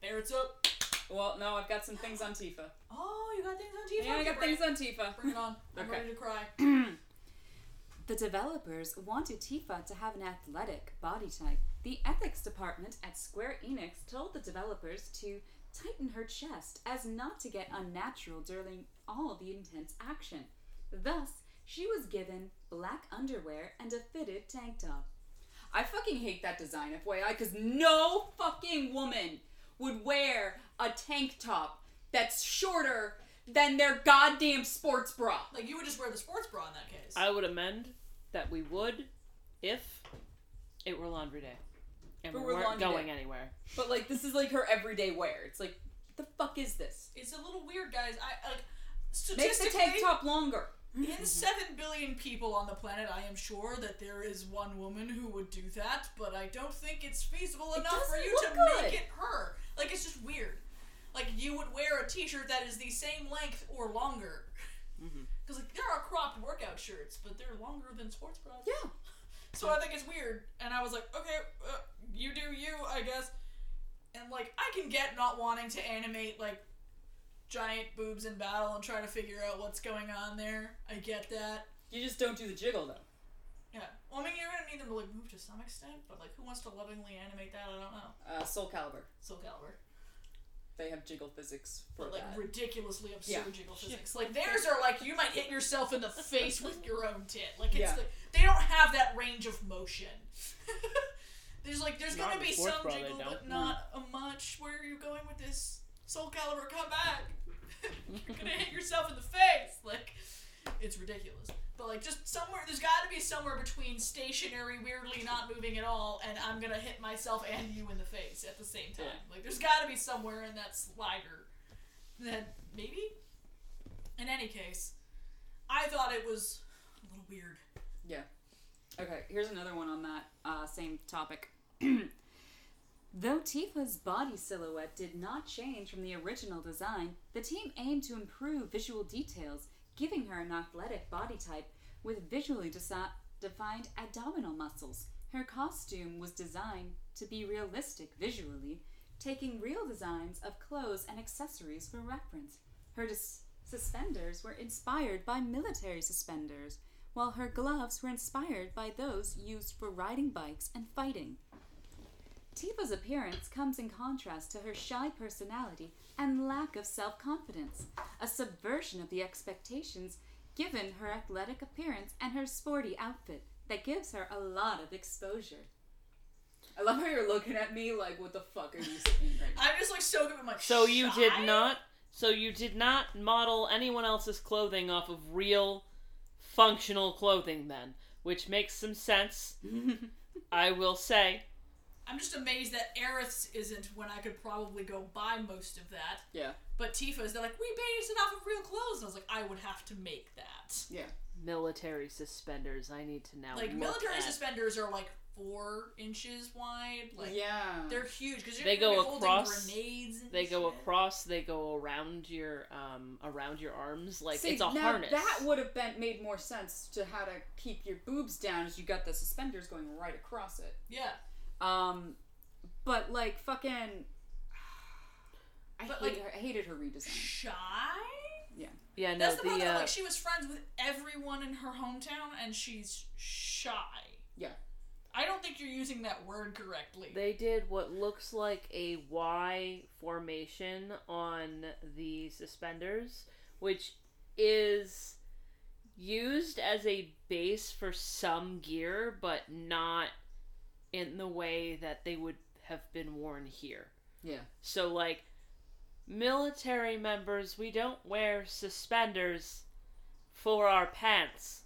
Speaker 1: Barret's up.
Speaker 2: Well, no, I've got some things on Tifa.
Speaker 1: Oh, you got things on Tifa?
Speaker 2: Yeah, I got
Speaker 1: Bring
Speaker 2: things
Speaker 1: it-
Speaker 2: on Tifa.
Speaker 1: Bring it on. I'm
Speaker 2: Okay.
Speaker 1: ready to cry.
Speaker 4: The developers wanted Tifa to have an athletic body type. The ethics department at Square Enix told the developers to tighten her chest as not to get unnatural during all the intense action. Thus, she was given black underwear and a fitted tank top.
Speaker 2: I fucking hate that design, FYI, because no fucking woman would wear a tank top that's shorter than their goddamn sports bra.
Speaker 1: Like you would just wear the sports bra in that case.
Speaker 3: I would amend that we would if it were laundry day. And
Speaker 2: If it
Speaker 3: we
Speaker 2: were
Speaker 3: weren't
Speaker 2: laundry
Speaker 3: going
Speaker 2: day.
Speaker 3: anywhere.
Speaker 2: But like, this is like her everyday wear. It's like, the fuck is this?
Speaker 1: it's a little weird, guys. I like
Speaker 2: Make the
Speaker 1: statistically.
Speaker 2: tank top longer.
Speaker 1: In 7 billion people on the planet, I am sure that there is one woman who would do that, but I don't think it's feasible
Speaker 2: It
Speaker 1: enough for
Speaker 2: doesn't
Speaker 1: you to
Speaker 2: look
Speaker 1: make it her. Like, it's just weird. Like, you would wear a t shirt that is the same length or longer. Because, like, there are cropped workout shirts, but they're longer than sports bras.
Speaker 2: Yeah.
Speaker 1: So I think it's weird. And I was like, okay, uh, you do you, I guess. And, like, I can get not wanting to animate, like, giant boobs in battle and try to figure out what's going on there. I get that.
Speaker 2: You just don't do the jiggle though.
Speaker 1: Yeah. Well, I mean, you're gonna need them to like move to some extent, but like, who wants to lovingly animate that? I don't know.
Speaker 2: Uh, Soul Calibur.
Speaker 1: Soul Calibur,
Speaker 2: They have jiggle physics for
Speaker 1: but like
Speaker 2: that.
Speaker 1: ridiculously absurd
Speaker 2: Yeah.
Speaker 1: jiggle physics. Like theirs are like you might hit yourself in the face with your own tit. Like it's
Speaker 2: Yeah.
Speaker 1: like, they don't have that range of motion. there's like there's
Speaker 3: Not
Speaker 1: gonna be some jiggle, but
Speaker 3: don't.
Speaker 1: not a much. Where are you going with this? Soul Calibur, come back! you're gonna hit yourself in the face. Like it's ridiculous. But like just somewhere there's gotta be somewhere between stationary, weirdly not moving at all, and I'm gonna hit myself and you in the face at the same time. Like there's gotta be somewhere in that slider. That maybe? In any case, I thought it was a little weird.
Speaker 2: yeah.
Speaker 4: Okay, here's another one on that uh, same topic. Though Tifa's body silhouette did not change from the original design, the team aimed to improve visual details, giving her an athletic body type with visually defined abdominal muscles. Her costume was designed to be realistic visually, taking real designs of clothes and accessories for reference. Her dis- suspenders were inspired by military suspenders, while her gloves were inspired by those used for riding bikes and fighting. Tifa's appearance comes in contrast to her shy personality and lack of self confidence, a subversion of the expectations given her athletic appearance and her sporty outfit that gives her a lot of exposure.
Speaker 2: I love how you're looking at me like, what the fuck are you saying right now?
Speaker 1: I'm just like so good. I'm like,
Speaker 3: So you did
Speaker 1: shy?
Speaker 3: not. So you did not model anyone else's clothing off of real, functional clothing then, which makes some sense. I will say.
Speaker 1: I'm just amazed that Aerith's isn't when I could probably go buy most of that.
Speaker 2: Yeah.
Speaker 1: But Tifa's, they're like, we based it off of real clothes. And I was like, I would have to make that.
Speaker 2: Yeah.
Speaker 3: Military suspenders. I need to now.
Speaker 1: Like,
Speaker 3: look
Speaker 1: military
Speaker 3: at-
Speaker 1: suspenders are like four inches wide. Like,
Speaker 2: yeah.
Speaker 1: they're huge because
Speaker 3: They go
Speaker 1: holding
Speaker 3: across-
Speaker 1: grenades. And
Speaker 3: They go across. They go around your um around your arms like
Speaker 2: See,
Speaker 3: it's a
Speaker 2: now
Speaker 3: harness.
Speaker 2: that would have been made more sense to how to keep your boobs down as you got the suspenders going right across it.
Speaker 1: Yeah.
Speaker 2: Um, but like fucking, I
Speaker 1: But,
Speaker 2: hate
Speaker 1: like-
Speaker 2: her, I hated her redesign.
Speaker 1: Shy?
Speaker 3: yeah, Yeah, no,
Speaker 1: That's the,
Speaker 3: the
Speaker 1: part that,
Speaker 3: uh,
Speaker 1: like, she was friends with everyone in her hometown and she's shy.
Speaker 2: Yeah.
Speaker 1: I don't think you're using that word correctly.
Speaker 3: They did what looks like a Y formation on the suspenders, which is used as a base for some gear, but not in the way that they would have been worn here.
Speaker 2: Yeah.
Speaker 3: So, like, military members, we don't wear suspenders for our pants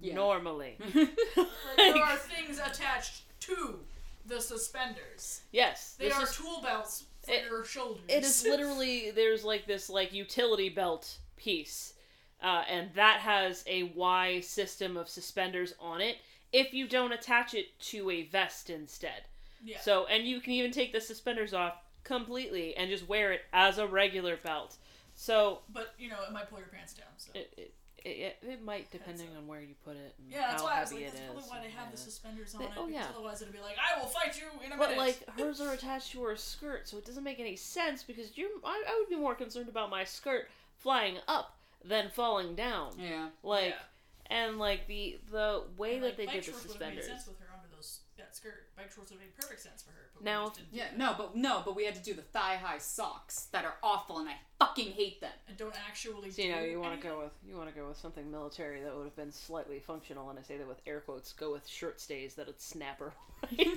Speaker 2: Yeah.
Speaker 3: normally.
Speaker 1: Like, there are things attached to the suspenders.
Speaker 3: yes,
Speaker 1: They are
Speaker 3: is
Speaker 1: tool belts for
Speaker 3: It-
Speaker 1: your shoulders.
Speaker 3: It is literally there's like this like utility belt piece, uh, and that has a Y system of suspenders on it. If you don't attach it to a vest instead,
Speaker 1: yeah.
Speaker 3: so and you can even take the suspenders off completely and just wear it as a regular belt. So
Speaker 1: but you know, it might pull your pants down. So.
Speaker 3: it it, it, it might depending on where you put it. And
Speaker 1: yeah, that's
Speaker 3: how
Speaker 1: why I was
Speaker 3: heavy
Speaker 1: like, that's probably
Speaker 3: is
Speaker 1: why they
Speaker 3: and-
Speaker 1: have the suspenders on
Speaker 3: They-
Speaker 1: it.
Speaker 3: oh, yeah.
Speaker 1: Otherwise, it'd be like, I will fight you in a
Speaker 3: But
Speaker 1: minute.
Speaker 3: like hers are attached to her skirt, so it doesn't make any sense because you're. I, I would be more concerned about my skirt flying up than falling down.
Speaker 2: Yeah.
Speaker 3: Like,
Speaker 1: Yeah.
Speaker 3: And like the the way
Speaker 1: And,
Speaker 3: that
Speaker 1: like,
Speaker 3: they did the
Speaker 1: shorts would've made
Speaker 3: suspenders.
Speaker 1: sense with her under those that skirt. Bike shorts would have made perfect sense for her. But
Speaker 3: Now,
Speaker 1: we just didn't do
Speaker 2: Yeah. No, but no, but we had to do the thigh high socks that are awful, and I fucking hate them.
Speaker 1: and don't actually.
Speaker 3: So, you know,
Speaker 1: do
Speaker 3: you want to go with you want to go with something military that would have been slightly functional, and I say that with air quotes. Go with shirt stays that would snap her. Right?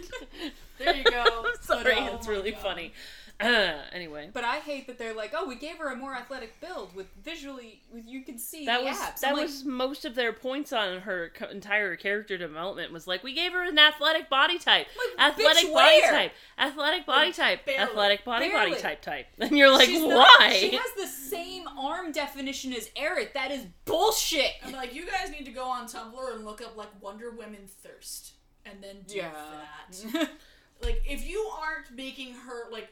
Speaker 1: There you go.
Speaker 3: Sorry,
Speaker 1: But, oh
Speaker 3: it's really
Speaker 1: God.
Speaker 3: funny. Uh, anyway,
Speaker 2: But I hate that they're like, oh, we gave her a more athletic build with visually, with you can see
Speaker 3: that
Speaker 2: the
Speaker 3: was
Speaker 2: abs.
Speaker 3: that
Speaker 2: I'm like,
Speaker 3: was most of their points on her co- entire character development. Was like we gave her an athletic body type,
Speaker 2: Like,
Speaker 3: athletic
Speaker 2: bitch,
Speaker 3: body
Speaker 2: where?
Speaker 3: type, athletic body
Speaker 1: Like,
Speaker 3: type,
Speaker 1: barely.
Speaker 3: athletic body body type type, and you're like,
Speaker 2: She's
Speaker 3: why?
Speaker 2: not- she has the same arm definition as Aerith. That is bullshit.
Speaker 1: I'm like, you guys need to go on Tumblr and look up like Wonder Women thirst, and then do that. Like, if you aren't making her like.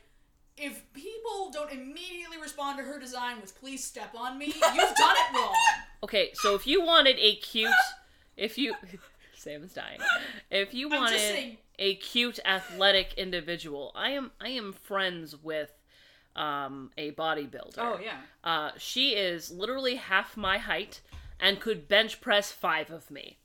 Speaker 1: If people don't immediately respond to her design with "Please step on me," you've done it wrong.
Speaker 3: Okay, so if you wanted a cute, if you, Sam's dying. If you
Speaker 1: I'm just
Speaker 3: wanted
Speaker 1: saying-
Speaker 3: a cute athletic individual, I am I am friends with um a bodybuilder.
Speaker 2: oh yeah.
Speaker 3: Uh, she is literally half my height and could bench press five of me.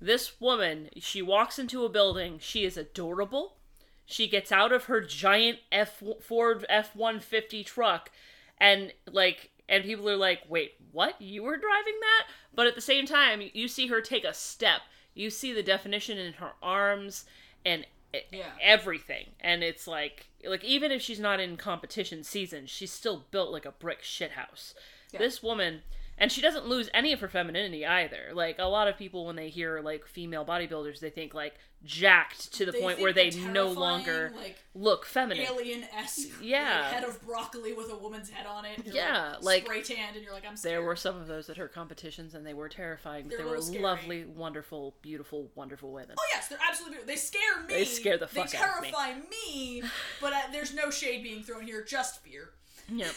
Speaker 3: This woman, she walks into a building. She is adorable. She gets out of her giant F Ford F one fifty truck, and like, and people are like, "Wait, what? You were driving that?" But at the same time, you see her take a step. You see the definition in her arms and
Speaker 2: Yeah.
Speaker 3: everything, and it's like, like even if she's not in competition season, she's still built like a brick shithouse. This woman, and she doesn't lose any of her femininity either. Like a lot of people, when they hear like female bodybuilders, they think like jacked to the
Speaker 1: They
Speaker 3: point where they no longer
Speaker 1: like
Speaker 3: look feminine.
Speaker 1: alien esque.
Speaker 3: Yeah.
Speaker 1: head of broccoli with a woman's head on it. You're,
Speaker 3: Yeah,
Speaker 1: like,
Speaker 3: like-
Speaker 1: spray tanned, and you're like, I'm scared.
Speaker 3: There were some of those at her competitions, and they were terrifying, but
Speaker 1: They're
Speaker 3: they were
Speaker 1: scary.
Speaker 3: lovely, wonderful, beautiful, wonderful women.
Speaker 1: Oh yes, they're absolutely. They scare me.
Speaker 3: They scare the fuck
Speaker 1: They
Speaker 3: out of me.
Speaker 1: terrify me. but uh, there's no shade being thrown here, just fear.
Speaker 3: Yeah.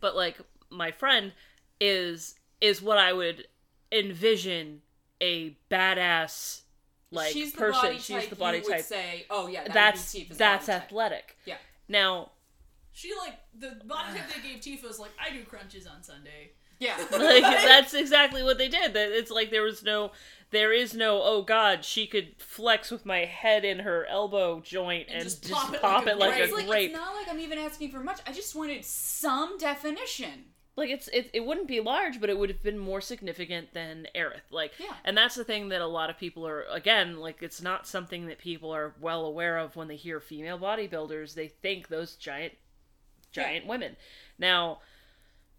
Speaker 3: But like my friend is is what I would envision a badass like
Speaker 2: she's the
Speaker 3: person.
Speaker 2: body
Speaker 3: she's
Speaker 2: type
Speaker 3: the body
Speaker 2: you would
Speaker 3: type.
Speaker 2: say, oh yeah, that
Speaker 3: that's
Speaker 2: be
Speaker 3: that's
Speaker 2: body type.
Speaker 3: athletic.
Speaker 2: Yeah.
Speaker 3: Now,
Speaker 1: She like the body type they gave Tifa is like I do crunches on Sunday.
Speaker 2: Yeah.
Speaker 3: like that's exactly what they did. That it's like there was no, there is no. Oh God, she could flex with my head in her elbow joint and,
Speaker 1: And
Speaker 3: just,
Speaker 1: just pop
Speaker 3: pop,
Speaker 1: it like a
Speaker 3: it like
Speaker 2: it's
Speaker 3: a
Speaker 2: like
Speaker 3: grape.
Speaker 2: it's not like I'm even asking for much. I just wanted some definition.
Speaker 3: Like it's it, it wouldn't be large but it would have been more significant than Aerith. Like
Speaker 2: Yeah.
Speaker 3: and that's the thing that a lot of people are again like it's not something that people are well aware of when they hear female bodybuilders. They think those giant giant women. Now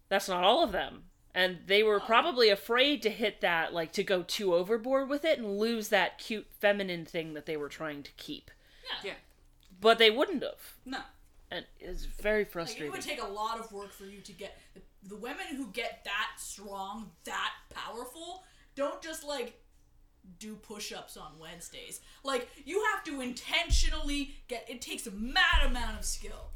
Speaker 3: that's not all of them. And they were oh. probably afraid to hit that like to go too overboard with it and lose that cute feminine thing that they were trying to keep.
Speaker 2: Yeah. yeah.
Speaker 3: but they wouldn't have.
Speaker 2: No.
Speaker 3: and it's very
Speaker 1: Like it would take a lot of work for you to get the, the women who get that strong, that powerful. Don't just like do push-ups on Wednesdays. Like you have to intentionally get. It takes a mad amount of skill.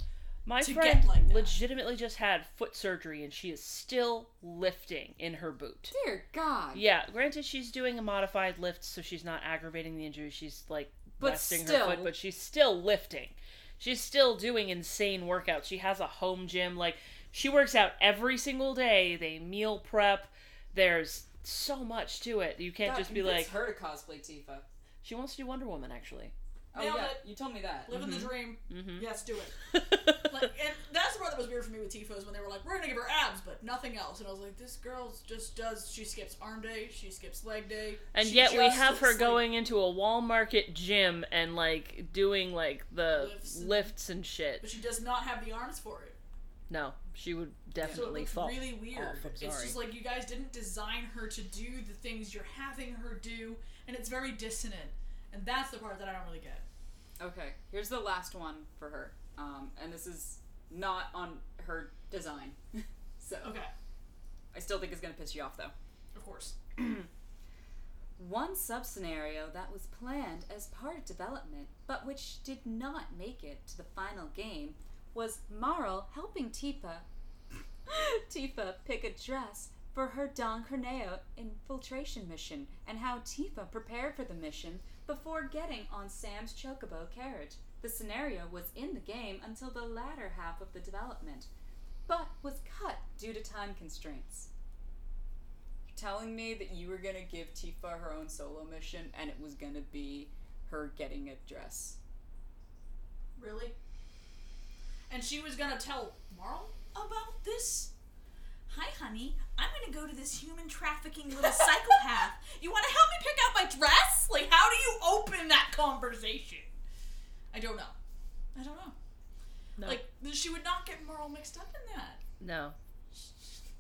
Speaker 3: My
Speaker 1: to
Speaker 3: friend
Speaker 1: get like that.
Speaker 3: legitimately just had foot surgery and she is still lifting in her boot.
Speaker 2: Dear God.
Speaker 3: Yeah, granted she's doing a modified lift so she's not aggravating the injury. She's like
Speaker 2: But
Speaker 3: resting her
Speaker 2: still-
Speaker 3: foot, but she's still lifting. She's still doing insane workouts. She has a home gym. Like she works out every single day. They meal prep. There's so much to it. You can't
Speaker 2: That
Speaker 3: just be
Speaker 2: convince
Speaker 3: like
Speaker 2: her to cosplay Tifa.
Speaker 3: she wants to do Wonder Woman actually.
Speaker 2: Oh
Speaker 1: Nailed
Speaker 2: yeah,
Speaker 1: it.
Speaker 2: you told me that.
Speaker 1: Living
Speaker 3: Mm-hmm.
Speaker 1: the dream. Yes, do it. Like, and that's the part that was weird for me with Tifa is when they were like, "We're gonna give her abs, but nothing else," and I was like, "This girl just does. She skips arm day. She skips leg day,
Speaker 3: And yet we have her
Speaker 1: like-
Speaker 3: going into a Wall Market gym and like doing like the
Speaker 1: Lifts
Speaker 3: lifts
Speaker 1: and-
Speaker 3: and, shit.
Speaker 1: but she does not have the arms for it.
Speaker 3: No, she would
Speaker 1: So it
Speaker 3: definitely
Speaker 1: looks
Speaker 3: fall.
Speaker 1: really weird.
Speaker 3: off, I'm
Speaker 1: It's just like you guys didn't design her to do the things you're having her do, and it's very dissonant. And that's the part that I don't really get.
Speaker 2: Okay, here's the last one for her. Um, and this is not on her design. so
Speaker 1: Okay,
Speaker 2: I still think it's gonna piss you off though.
Speaker 1: of course.
Speaker 2: One sub scenario that was planned as part of development, but which did not make it to the final game, was Marle helping Tifa Tifa pick a dress for her Don Corneo infiltration mission, and how Tifa prepared for the mission before getting on Sam's chocobo carriage. The scenario was in the game until the latter half of the development, but was cut due to time constraints You're telling me that you were gonna give Tifa her own solo mission and it was gonna be her getting a dress.
Speaker 1: Really? And she was gonna tell Marle about this? Hi, honey. I'm gonna go to this human trafficking little psychopath. You wanna help me pick out my dress? Like, how do you open that conversation? I don't know. I don't know.
Speaker 3: No,
Speaker 1: Like, she would not get Marle mixed up in that.
Speaker 3: no,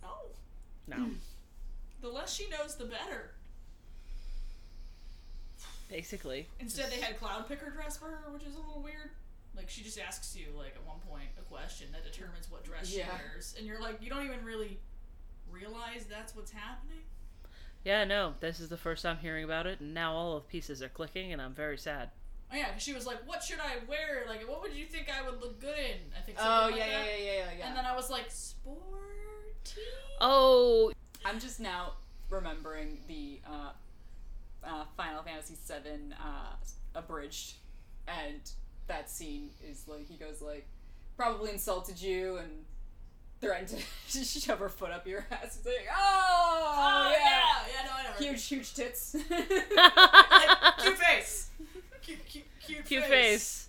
Speaker 1: No.
Speaker 3: no. Hmm.
Speaker 1: The less she knows, the better.
Speaker 3: Basically,
Speaker 1: Instead, they had Cloud pick her dress for her, which is a little weird. Like, she just asks you, like, at one point, a question that determines what dress she wears. And you're like, you don't even really realize that's what's happening.
Speaker 3: yeah, no. This is the first time hearing about it, and now all of pieces are clicking, and I'm very sad.
Speaker 1: Oh, yeah, 'cause she was like, what should I wear? Like, what would you think I would look good in? I think
Speaker 2: Oh yeah,
Speaker 1: like
Speaker 2: yeah,
Speaker 1: that.
Speaker 2: yeah, yeah, yeah, yeah.
Speaker 1: And then I was like, sporty?
Speaker 3: Oh,
Speaker 2: I'm just now remembering the uh, uh, Final Fantasy VII uh, abridged, and that scene is like he goes like, probably insulted you and threatened to shove her foot up your ass. It's like, oh,
Speaker 1: Oh,
Speaker 2: yeah.
Speaker 1: yeah. Yeah, no, I know. right?
Speaker 2: huge, huge tits.
Speaker 1: Like, cute face. Cute, cute, cute,
Speaker 3: cute
Speaker 1: face.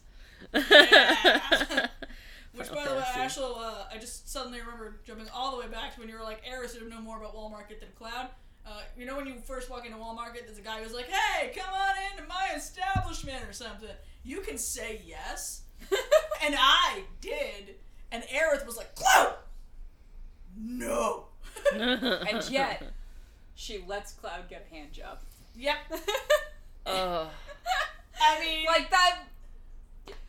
Speaker 3: face.
Speaker 1: Yeah. Which, by the way, actually, uh, I just suddenly remember jumping all the way back to when you were like, Eris would know more about Wall Market than Cloud. Uh, you know when you first walk into Wall Market, there's a guy who's like, "Hey, come on into my establishment" or something. You can say yes, and I did, and Aerith was like, "Cloud, no."
Speaker 2: and yet, she lets Cloud get a hand job.
Speaker 1: yep.
Speaker 3: Ugh.
Speaker 1: I mean,
Speaker 2: like that.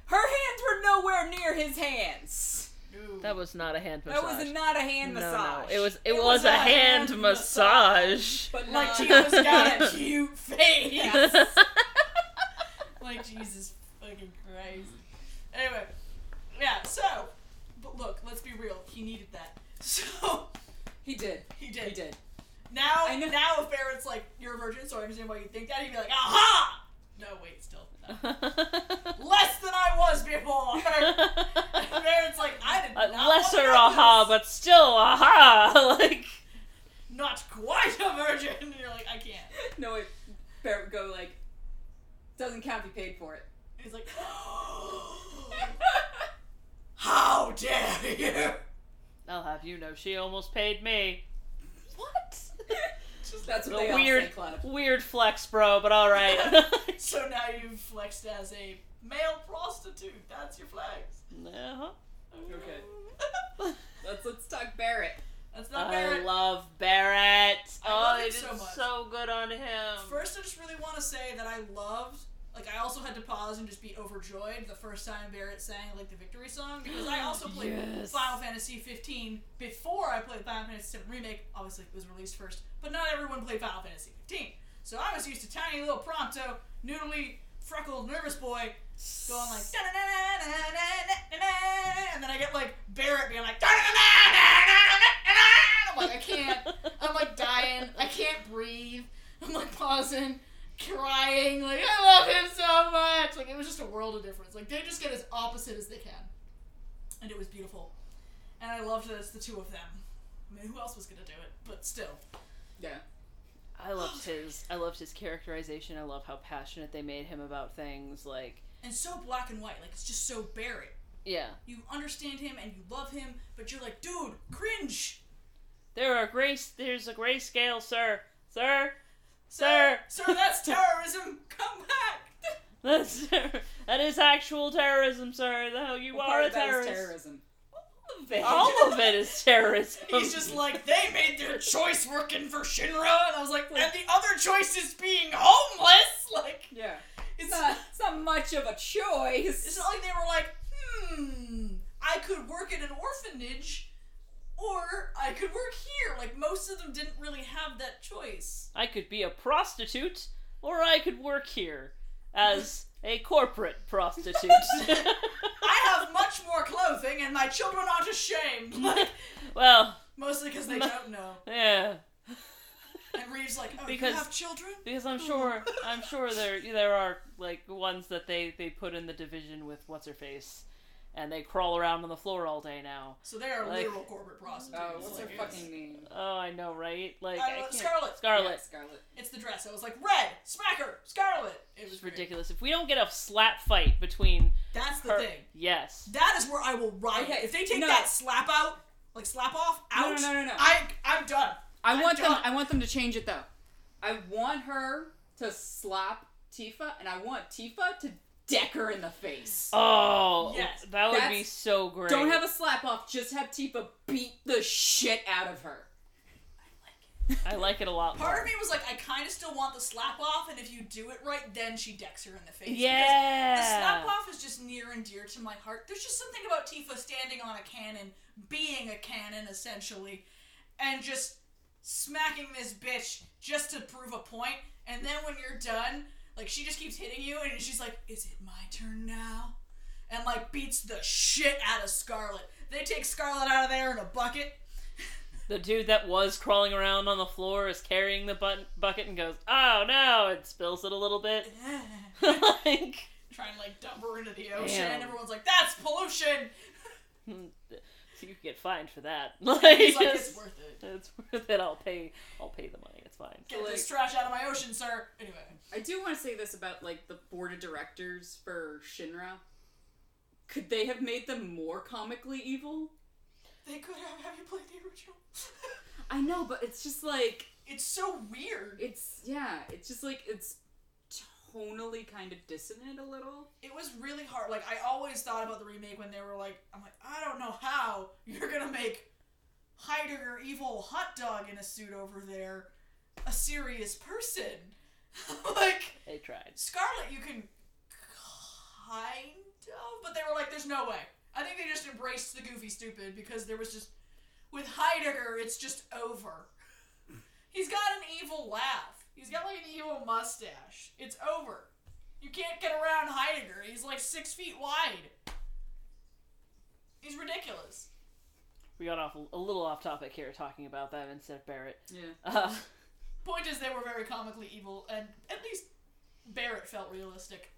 Speaker 2: Her hands were nowhere near his hands.
Speaker 1: no.
Speaker 3: that was not a hand massage.
Speaker 2: That was not a hand
Speaker 3: no,
Speaker 2: massage.
Speaker 3: no, it was it,
Speaker 1: It
Speaker 3: was,
Speaker 1: was
Speaker 3: a
Speaker 1: a
Speaker 3: hand,
Speaker 1: hand
Speaker 3: massage.
Speaker 2: But
Speaker 1: like
Speaker 2: not-
Speaker 1: Jesus got a cute face. like Jesus fucking Christ. Anyway, yeah. So, but look, let's be real. He needed that. So
Speaker 2: He did.
Speaker 1: he did.
Speaker 2: He did.
Speaker 1: Now, now if Barret's like, you're a virgin, so I understand why you think that, he'd be like, aha! No, wait, still. No. Less than I was before! and Barret's like, I did uh, not
Speaker 3: A
Speaker 1: want
Speaker 3: lesser aha,
Speaker 1: this.
Speaker 3: but still aha. like
Speaker 1: Not quite a virgin! And you're like, I can't.
Speaker 4: No, it Barret would go like, doesn't count if you paid for it.
Speaker 1: And he's like, how dare you!
Speaker 3: I'll have you know, she almost paid me. What?
Speaker 4: That's what
Speaker 3: A
Speaker 4: they all
Speaker 3: weird,
Speaker 4: say, Clive.
Speaker 3: weird flex, bro. But all right.
Speaker 1: So now you've flexed as a male prostitute. That's your flex.
Speaker 3: uh-huh.
Speaker 4: Okay. Let's let's talk Barret.
Speaker 1: That's not Barret.
Speaker 3: I
Speaker 1: Barret.
Speaker 3: love Barret.
Speaker 1: I
Speaker 3: oh,
Speaker 1: love
Speaker 3: they
Speaker 1: him
Speaker 3: did
Speaker 1: so much.
Speaker 3: so good on him.
Speaker 1: First, I just really want to say that I loved like I also had to pause and just be overjoyed the first time Barret sang like the victory song because I also played
Speaker 3: yes.
Speaker 1: Final Fantasy 15 before I played Final Fantasy 7 remake. Obviously, it was released first, but not everyone played Final Fantasy 15. So I was used to tiny little Prompto, noodly, freckled, nervous boy going like da da da da da da da and then I get like Barret being like da da da da da da I'm like I can't. I'm like dying. I can't breathe. I'm like pausing crying. Like I love him so much. Like it was just a world of difference. Like they just get as opposite as they can, and it was beautiful. And I loved that it's the two of them. I mean, who else was gonna do it? But still,
Speaker 4: Yeah.
Speaker 3: I loved his. I loved his characterization. I love how passionate they made him about things. Like,
Speaker 1: and so black and white. Like it's just so Barret.
Speaker 3: yeah,
Speaker 1: You understand him and you love him, but you're like, dude, cringe.
Speaker 3: there are gray. There's a gray scale, sir. Sir, sir.
Speaker 1: Sir, that's terrorism. Come back.
Speaker 3: That's that is actual terrorism, sir. Though you
Speaker 4: What
Speaker 3: are
Speaker 4: part
Speaker 3: a
Speaker 4: of that is
Speaker 3: terrorist.
Speaker 4: terrorism.
Speaker 3: All of it is terrorism.
Speaker 1: He's just like, they made their choice working for Shinra, and I was like, and the other choice is being homeless. Like,
Speaker 4: Yeah.
Speaker 1: it's
Speaker 4: It's not, it's not much of a choice.
Speaker 1: It's not like they were like, hmm, I could work at an orphanage, or I could work here. Like most of them didn't really have that choice.
Speaker 3: I could be a prostitute, or I could work here as a corporate prostitute.
Speaker 1: I have much more clothing, and my children aren't ashamed. Like,
Speaker 3: well,
Speaker 1: mostly because they don't know.
Speaker 3: yeah,
Speaker 1: And Reeve's like, oh,
Speaker 3: Because-
Speaker 1: you have children?
Speaker 3: because I'm sure I'm sure there there are like ones that they they put in the division with what's her face, and they crawl around on the floor all day now.
Speaker 1: So they are
Speaker 3: Like-
Speaker 1: literal corporate prostitutes.
Speaker 4: Oh, what's her
Speaker 1: Like,
Speaker 4: fucking name?
Speaker 3: Oh, I know, right? Like
Speaker 1: Uh,
Speaker 3: I can't-
Speaker 1: Scarlet.
Speaker 4: Yeah,
Speaker 3: Scarlet.
Speaker 4: Scarlet.
Speaker 1: It's the dress. I was like, red, smacker, Scarlet. It was
Speaker 3: It's ridiculous. If we don't get a slap fight between
Speaker 1: That's the
Speaker 3: her,
Speaker 1: thing.
Speaker 3: yes,
Speaker 1: That is where I will ride.
Speaker 4: Okay,
Speaker 1: If they take
Speaker 4: no.
Speaker 1: that slap out, like slap off,
Speaker 4: No,
Speaker 1: out,
Speaker 4: no, no, no, no.
Speaker 1: I, I'm done.
Speaker 4: I
Speaker 1: I'm
Speaker 4: want them. I want them to change it though. I want her to slap Tifa, and I want Tifa to deck her in the face.
Speaker 3: Oh,
Speaker 1: Yes.
Speaker 3: that would be so great.
Speaker 4: Don't have a slap off. Just have Tifa beat the shit out of her.
Speaker 3: I like it a lot.
Speaker 1: Part
Speaker 3: more.
Speaker 1: of me was like, I kind of still want the slap off, and if you do it right, then she decks her in the face.
Speaker 3: Yeah.
Speaker 1: Because the slap off is just near and dear to my heart. There's just something about Tifa standing on a cannon, being a cannon essentially, and just smacking this bitch just to prove a point. And then when you're done, like she just keeps hitting you, and she's like, "Is it my turn now?" And like beats the shit out of Scarlet. They take Scarlet out of there in a bucket.
Speaker 3: The dude that was crawling around on the floor is carrying the bucket and goes, "Oh no!" It spills it a little bit. like,
Speaker 1: Trying to like dump her into the ocean.
Speaker 3: Damn.
Speaker 1: Everyone's like, "That's pollution."
Speaker 3: Hmm, so you could get fined for that. Like,
Speaker 1: He's like, "It's worth it.
Speaker 3: it's worth it. I'll pay. I'll pay the money. It's fine.
Speaker 1: Get
Speaker 4: Like-
Speaker 1: this trash out of my ocean, sir." Anyway.
Speaker 4: I do want to say this about like the board of directors for Shinra. Could they have made them more comically evil?
Speaker 1: They could have. Have you played the original?
Speaker 4: I know, but it's just like
Speaker 1: it's so weird.
Speaker 4: it's yeah, it's just like it's tonally kind of dissonant a little.
Speaker 1: It was really hard. Like I always thought about the remake when they were like, I'm like, I don't know how you're gonna make Heidegger evil hot dog in a suit over there a serious person. like
Speaker 3: They tried.
Speaker 1: Scarlet, you can kind of, but they were like, there's no way. I think they just embraced the goofy stupid because there was just with Heidegger, it's just over. He's got an evil laugh. He's got like an evil mustache. It's over. You can't get around Heidegger. He's like six feet wide. He's ridiculous.
Speaker 3: we got off a little off topic here talking about that instead of Barret.
Speaker 2: Yeah.
Speaker 3: Uh,
Speaker 1: Point is, they were very comically evil, and at least Barret felt realistic.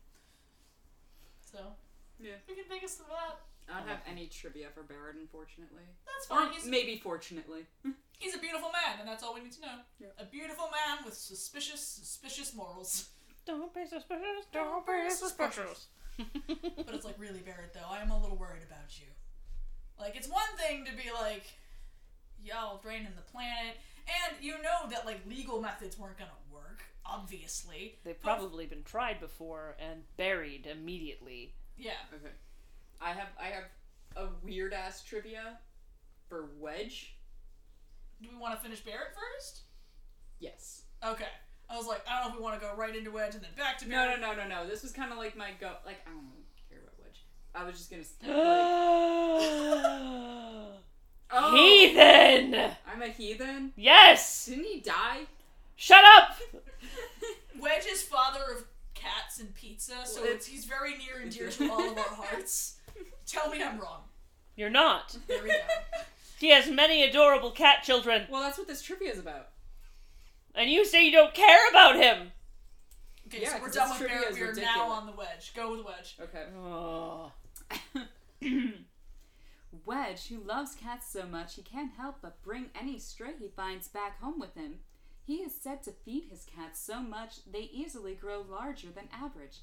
Speaker 1: So
Speaker 2: Yeah.
Speaker 1: we can take us to that.
Speaker 2: I don't have any trivia for Barret, unfortunately.
Speaker 1: That's
Speaker 2: Or
Speaker 1: fine. He's,
Speaker 2: maybe fortunately.
Speaker 1: he's a beautiful man, and that's all we need to know.
Speaker 2: Yeah.
Speaker 1: A beautiful man with suspicious, suspicious morals.
Speaker 3: don't be suspicious. Don't be suspicious.
Speaker 1: But it's like, really, Barret, though, I am a little worried about you. Like, it's one thing to be like, y'all draining the planet, and you know that, like, legal methods weren't gonna work, obviously.
Speaker 3: They've probably been tried before and buried immediately.
Speaker 1: Yeah.
Speaker 2: Okay. I have I have a weird ass trivia for Wedge.
Speaker 1: Do we want to finish Barret first?
Speaker 2: Yes.
Speaker 1: Okay. I was like, I don't know if we want to go right into Wedge and then back to
Speaker 2: No,
Speaker 1: Barret.
Speaker 2: no, no, no, no. This was kind of like my go. Like I don't really care about Wedge. I was just gonna. s- Like, oh,
Speaker 3: Heathen!
Speaker 2: I'm a heathen.
Speaker 3: Yes!
Speaker 2: Didn't he die?
Speaker 3: Shut up!
Speaker 1: Wedge is father of cats and pizza, so it's, he's very near and dear to all of our hearts. Tell me I'm wrong.
Speaker 3: You're not.
Speaker 1: There we go.
Speaker 3: He has many adorable cat children,
Speaker 2: Well, that's what this trivia is about.
Speaker 3: and you say you don't care about him!
Speaker 1: Okay,
Speaker 2: Yeah,
Speaker 1: so we're
Speaker 2: 'cause
Speaker 1: done
Speaker 2: this
Speaker 1: with
Speaker 2: trivia
Speaker 1: Barret.
Speaker 2: is
Speaker 1: We are
Speaker 2: ridiculous.
Speaker 1: now on the Wedge. Go with Wedge.
Speaker 2: Okay.
Speaker 3: Oh.
Speaker 4: Wedge, who loves cats so much he can't help but bring any stray he finds back home with him. He is said to feed his cats so much they easily grow larger than average.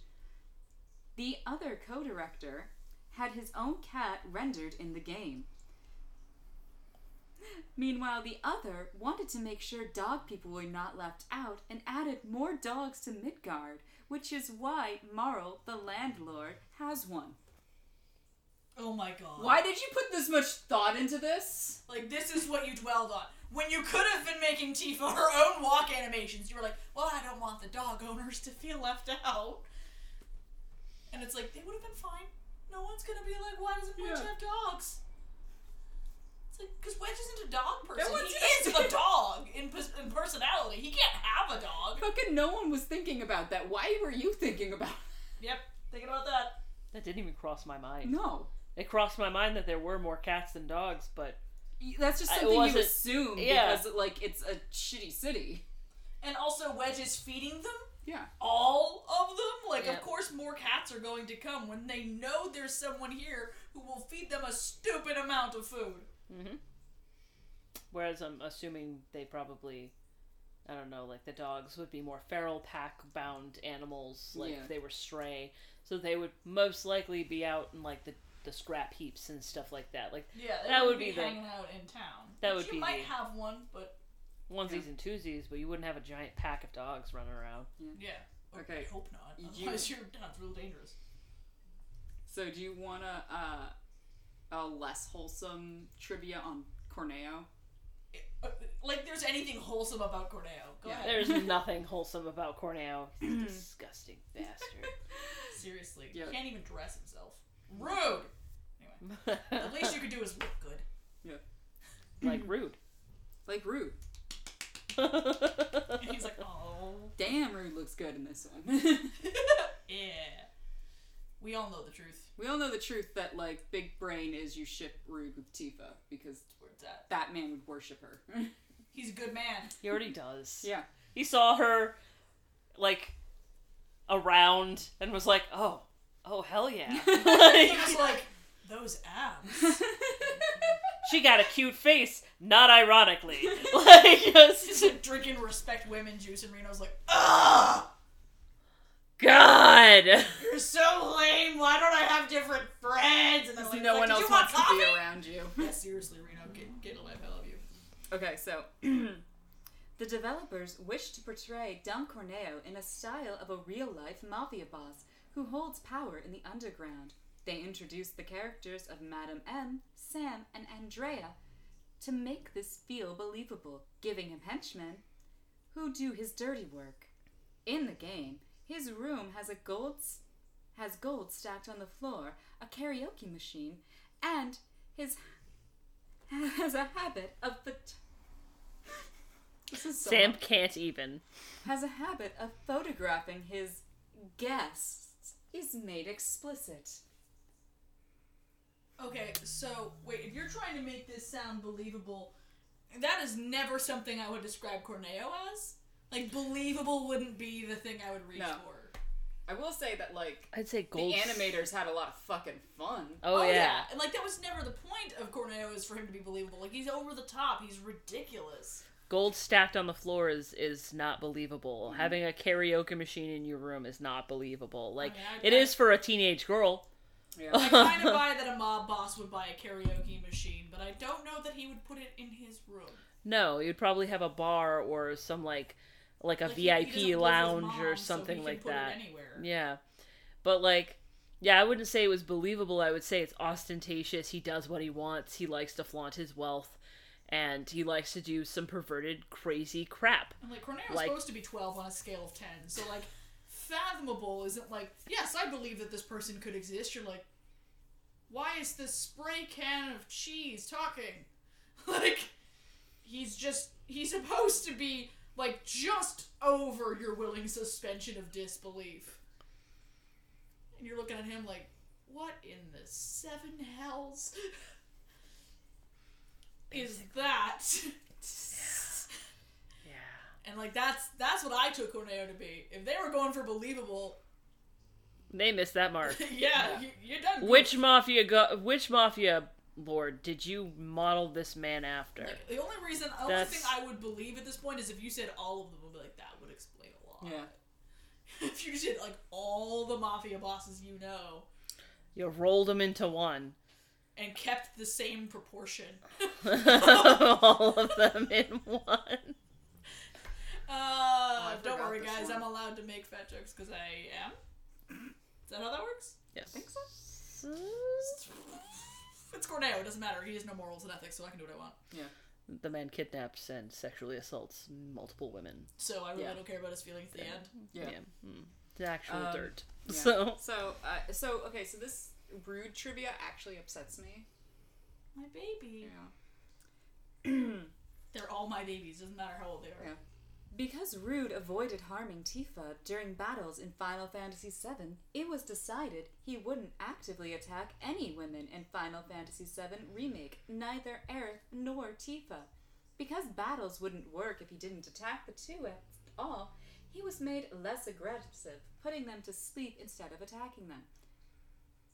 Speaker 4: The other co director had his own cat rendered in the game. Meanwhile, the other wanted to make sure dog people were not left out and added more dogs to Midgar, which is why Marle, the landlord, has one.
Speaker 1: Oh my god.
Speaker 2: Why did you put this much thought into this?
Speaker 1: Like, this is what you dwelled on. When you could have been making Tifa her own walk animations, you were like, well, I don't want the dog owners to feel left out. And it's like, they would have been fine. No one's gonna be like, why doesn't Wedge
Speaker 2: Yeah.
Speaker 1: have dogs? It's like, because Wedge isn't a dog person.
Speaker 2: one's-
Speaker 1: He is a dog in, in personality. He can't have a dog.
Speaker 2: Fucking no one was thinking about that. Why were you thinking about
Speaker 1: Yep, thinking about that.
Speaker 3: That didn't even cross my mind.
Speaker 2: No.
Speaker 3: It crossed my mind that there were more cats than dogs, but
Speaker 2: That's just something you assume
Speaker 3: yeah.
Speaker 2: because like it's a shitty city.
Speaker 1: And also, Wedge is feeding them.
Speaker 2: Yeah.
Speaker 1: all of them. Like,
Speaker 3: Yep.
Speaker 1: of course, more cats are going to come when they know there's someone here who will feed them a stupid amount of food. Mm-hmm.
Speaker 3: whereas I'm assuming they probably, I don't know, like the dogs would be more feral pack bound animals, like
Speaker 2: Yeah.
Speaker 3: if they were stray, so they would most likely be out in like the the scrap heaps and stuff like that, like
Speaker 1: Yeah,
Speaker 3: That
Speaker 1: would
Speaker 3: would
Speaker 1: be,
Speaker 3: be the-
Speaker 1: hanging out in town.
Speaker 3: that
Speaker 1: Which
Speaker 3: would
Speaker 1: you
Speaker 3: be
Speaker 1: might
Speaker 3: the-
Speaker 1: have one, but
Speaker 3: onesies and twosies, but you wouldn't have a giant pack of dogs running around.
Speaker 1: yeah. Or
Speaker 2: Okay.
Speaker 1: I hope not. Otherwise, you're that's real dangerous.
Speaker 2: So do you wanna uh a less wholesome trivia on Corneo?
Speaker 1: Uh, Like, there's anything wholesome about Corneo. Go
Speaker 2: Yeah.
Speaker 1: ahead.
Speaker 3: There's nothing wholesome about Corneo. He's a disgusting bastard.
Speaker 1: Seriously,
Speaker 2: Yeah.
Speaker 1: he can't even dress himself. Rude. Anyway, the least you could do is look good. Yeah.
Speaker 3: Like rude.
Speaker 2: Like Rude.
Speaker 1: And he's like, oh,
Speaker 2: Damn, Rude looks good in this one.
Speaker 1: yeah. We all know the truth.
Speaker 2: we all know the truth that like Big Brain is you ship Rude with Tifa because
Speaker 1: Where it's at.
Speaker 2: Batman would worship her.
Speaker 1: He's a good man.
Speaker 3: he already does.
Speaker 2: yeah.
Speaker 3: He saw her, like, around and was like, "Oh, oh hell yeah!" like, He
Speaker 1: was like, those abs.
Speaker 3: she got a cute face, not ironically. like,
Speaker 1: He's
Speaker 3: just
Speaker 1: like drinking respect women juice, and Reno's like, ugh,
Speaker 3: God.
Speaker 1: you're so lame. Why don't I have different friends? And then like,
Speaker 2: no
Speaker 1: like,
Speaker 2: one else
Speaker 1: you want
Speaker 2: wants to be around you.
Speaker 1: Yeah, seriously, Reno, get get a life. I love you.
Speaker 2: Okay, so
Speaker 4: The developers wish to portray Don Corneo in a style of a real life mafia boss who holds power in the underground. They introduced the characters of Madam M, Sam, and Andrea to make this feel believable, giving him henchmen who do his dirty work. In the game, his room has a gold has gold stacked on the floor, a karaoke machine, and his has a habit of phot- this is so
Speaker 3: Sam can't even.
Speaker 4: has a habit of photographing his guests is made explicit.
Speaker 1: Okay, okay, so wait, if you're trying to make this sound believable, that is never something I would describe Corneo as. Like believable wouldn't be the thing I would reach
Speaker 2: No.
Speaker 1: for.
Speaker 2: I will say that like
Speaker 3: I'd say
Speaker 2: the animators had a lot of fucking fun.
Speaker 3: Oh, oh yeah.
Speaker 1: and like that was never the point of Corneo is for him to be believable. Like he's over the top. He's ridiculous.
Speaker 3: Gold stacked on the floor is is not believable. Mm-hmm. Having a karaoke machine in your room is not believable. Like
Speaker 1: mean, I-
Speaker 3: it
Speaker 1: I-
Speaker 3: is for a teenage girl.
Speaker 2: Yeah.
Speaker 1: I kind of buy that a mob boss would buy a karaoke machine, but I don't know that he would put it in his room.
Speaker 3: No, you'd probably have a bar or some like like a
Speaker 1: Like, he- he
Speaker 3: VIP lounge
Speaker 1: mom,
Speaker 3: or
Speaker 1: so
Speaker 3: something
Speaker 1: he can
Speaker 3: like that. Yeah. But like yeah, I wouldn't say it was believable. I would say it's ostentatious. He does what he wants. He likes to flaunt his wealth and he likes to do some perverted crazy crap.
Speaker 1: And like Corneo's
Speaker 3: Like-
Speaker 1: supposed to be twelve on a scale of ten, so like fathomable isn't like yes, I believe that this person could exist. You're like, why is this spray can of cheese talking? like he's just he's supposed to be like just over your willing suspension of disbelief. And you're looking at him like, what in the seven hells is that?
Speaker 3: Yeah.
Speaker 1: And like that's that's what I took Corneo to be. If they were going for believable,
Speaker 3: They missed that mark.
Speaker 1: yeah, You, you're done. good.
Speaker 3: which mafia go- which mafia lord did you model this man after?
Speaker 1: Like, the only reason, the only thing I would believe at this point is if you said all of them would be like that would explain a lot.
Speaker 2: Yeah.
Speaker 1: if you said like all the mafia bosses you know
Speaker 3: You rolled them into one.
Speaker 1: and kept the same proportion.
Speaker 3: All of them in one.
Speaker 1: Uh,
Speaker 2: I
Speaker 1: don't worry, guys.
Speaker 2: one.
Speaker 1: I'm allowed to make fat jokes because I am. Is that how that works?
Speaker 3: Yes.
Speaker 2: I think so.
Speaker 1: It's Corneo. It doesn't matter. He has no morals and ethics, so I can do what I want. Yeah.
Speaker 3: The man kidnaps and sexually assaults multiple women.
Speaker 1: So I really
Speaker 2: Yeah.
Speaker 1: don't care about his feelings at the end.
Speaker 2: Yeah.
Speaker 3: Mm. The actual
Speaker 2: Um,
Speaker 3: dirt.
Speaker 2: Yeah.
Speaker 3: So
Speaker 2: so uh, so okay, so this rude trivia actually upsets me.
Speaker 1: My baby.
Speaker 2: Yeah.
Speaker 1: They're all my babies. Doesn't matter how old they are.
Speaker 2: Yeah.
Speaker 4: Because Rude avoided harming Tifa during battles in Final Fantasy VII, it was decided he wouldn't actively attack any women in Final Fantasy VII Remake, neither Aerith nor Tifa. Because battles wouldn't work if he didn't attack the two at all, he was made less aggressive, putting them to sleep instead of attacking them.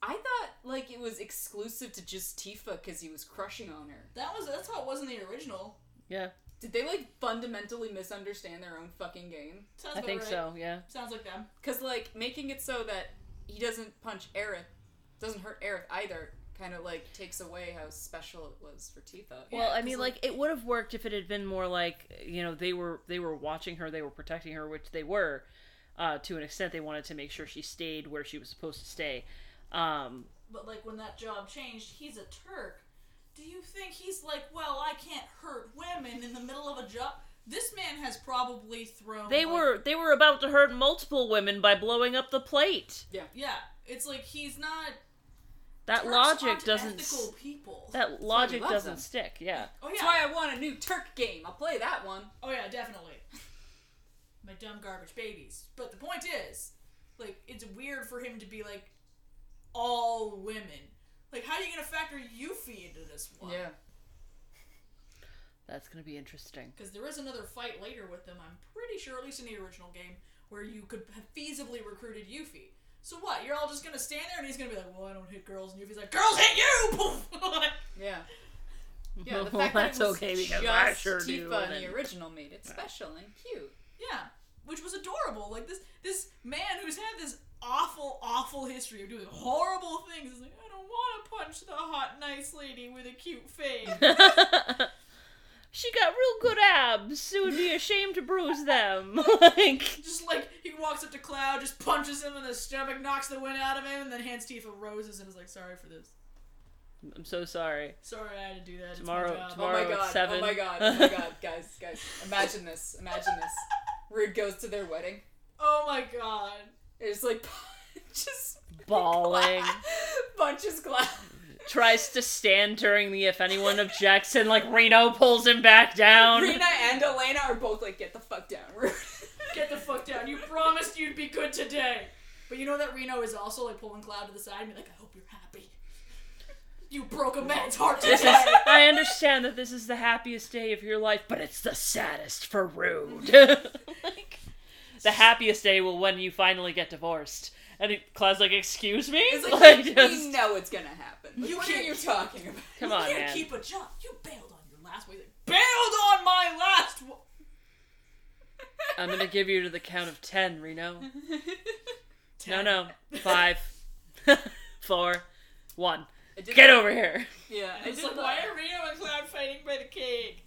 Speaker 2: I thought like it was exclusive to just Tifa because he was crushing on her.
Speaker 1: That was that's how it was in the original.
Speaker 3: yeah,
Speaker 2: Did they like fundamentally misunderstand their own fucking game?
Speaker 1: Sounds
Speaker 3: I think
Speaker 1: right.
Speaker 3: so. Yeah.
Speaker 1: Sounds like them.
Speaker 2: Because like making it so that he doesn't punch Aerith, doesn't hurt Aerith either, kind of like takes away how special it was for Tifa.
Speaker 3: Well, I mean, like, it would have worked if it had been more like you know they were they were watching her, they were protecting her, which they were uh, to an extent. They wanted to make sure she stayed where she was supposed to stay. Um,
Speaker 1: But like when that job changed, he's a Turk. Do you think he's like, well, I can't hurt women in the middle of a job? This man has probably thrown.
Speaker 3: they
Speaker 1: like-
Speaker 3: were they were about to hurt multiple women by blowing up the plate.
Speaker 1: Yeah, yeah. it's like he's not.
Speaker 3: That
Speaker 1: Turks
Speaker 3: logic
Speaker 1: aren't
Speaker 3: doesn't.
Speaker 1: Ethical
Speaker 3: s-
Speaker 1: people.
Speaker 3: That logic doesn't
Speaker 2: them.
Speaker 3: stick. Yeah.
Speaker 1: oh yeah.
Speaker 2: That's why I want a new Turk game. I'll play that one.
Speaker 1: Oh yeah, definitely. My dumb garbage babies. But the point is, like, it's weird for him to be like all women. Like, how are you gonna factor Yuffie into this one?
Speaker 2: Yeah.
Speaker 3: That's gonna be interesting.
Speaker 1: Because there is another fight later with them. I'm pretty sure, at least in the original game, where you could have feasibly recruited Yuffie. So what? You're all just gonna stand there, and he's gonna be like, "Well, I don't hit girls," and Yuffie's like, "Girls hit you!" Poof!
Speaker 2: Yeah. Yeah, the
Speaker 3: Well,
Speaker 2: fact
Speaker 3: that's
Speaker 2: that it was
Speaker 3: okay because
Speaker 2: just
Speaker 3: I sure
Speaker 2: Tifa
Speaker 3: do.
Speaker 2: in
Speaker 3: and-
Speaker 2: the original made it special and cute.
Speaker 1: yeah, which was adorable. Like this this man who's had this awful, awful history of doing horrible things is like, I don't want to punch the hot, nice lady with a cute face.
Speaker 3: she got real good abs. It would be a shame to bruise them. like,
Speaker 1: just like he walks up to Cloud, just punches him in the stomach, knocks the wind out of him, and then hands Tifa roses and is like, "Sorry for this.
Speaker 3: I'm so sorry.
Speaker 1: Sorry I had to do that. It's
Speaker 3: Tomorrow-
Speaker 1: my job."
Speaker 3: tomorrow-
Speaker 2: oh my
Speaker 3: at
Speaker 2: god!
Speaker 3: seven.
Speaker 2: Oh my god! Oh my god! Guys, guys, imagine this! Imagine this! Rude goes to their wedding.
Speaker 1: Oh my god.
Speaker 2: It's like just
Speaker 3: Bawling.
Speaker 2: punches glass.
Speaker 3: Tries to stand during the if anyone objects, and like Reno pulls him back down.
Speaker 2: Reno and Elena are both like, "Get the fuck down,
Speaker 1: Get the fuck down. You promised you'd be good today. But you know that Reno is also like pulling Cloud to the side and be like, I hope you're happy. You broke a man's heart
Speaker 3: This
Speaker 1: today.
Speaker 3: is, I understand that this is the happiest day of your life, but it's the saddest for Rude. like, the happiest day will when you finally get divorced. And he, Cloud's like, "Excuse me?"
Speaker 2: It's like,
Speaker 3: Like,
Speaker 2: we
Speaker 3: just-
Speaker 2: know it's gonna happen.
Speaker 1: You
Speaker 2: what are
Speaker 1: can't-
Speaker 2: you talking about?
Speaker 3: come
Speaker 1: you
Speaker 3: on,
Speaker 1: can't
Speaker 3: man.
Speaker 1: keep a job. You bailed on your last one. He's like, bailed on my last one.
Speaker 3: I'm gonna give you to the count of ten, Reno. No,
Speaker 1: Ten.
Speaker 3: no, no, five, four, one.
Speaker 2: I did
Speaker 3: Get
Speaker 2: love-
Speaker 3: over here.
Speaker 2: Yeah, I
Speaker 1: It's
Speaker 2: did,
Speaker 1: like,
Speaker 2: love,
Speaker 1: why are Reno and Cloud fighting by the cake?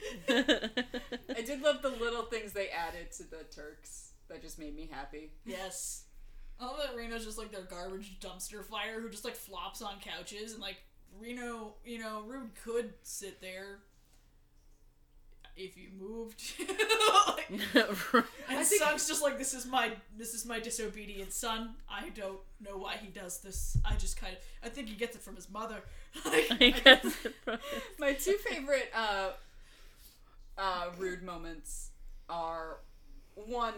Speaker 2: I did love the little things they added to the Turks. That just made me happy.
Speaker 1: Yes. I love that Reno's just like their garbage dumpster fire who just like flops on couches and like Reno, you know, Rude could sit there if you moved. Like, and
Speaker 2: think-
Speaker 1: Tseng's just like this is my this is my disobedient son. I don't know why he does this. I just kind of I think he gets it from his mother. Like,
Speaker 3: I guess it probably-
Speaker 2: My two favorite uh, uh, rude moments are one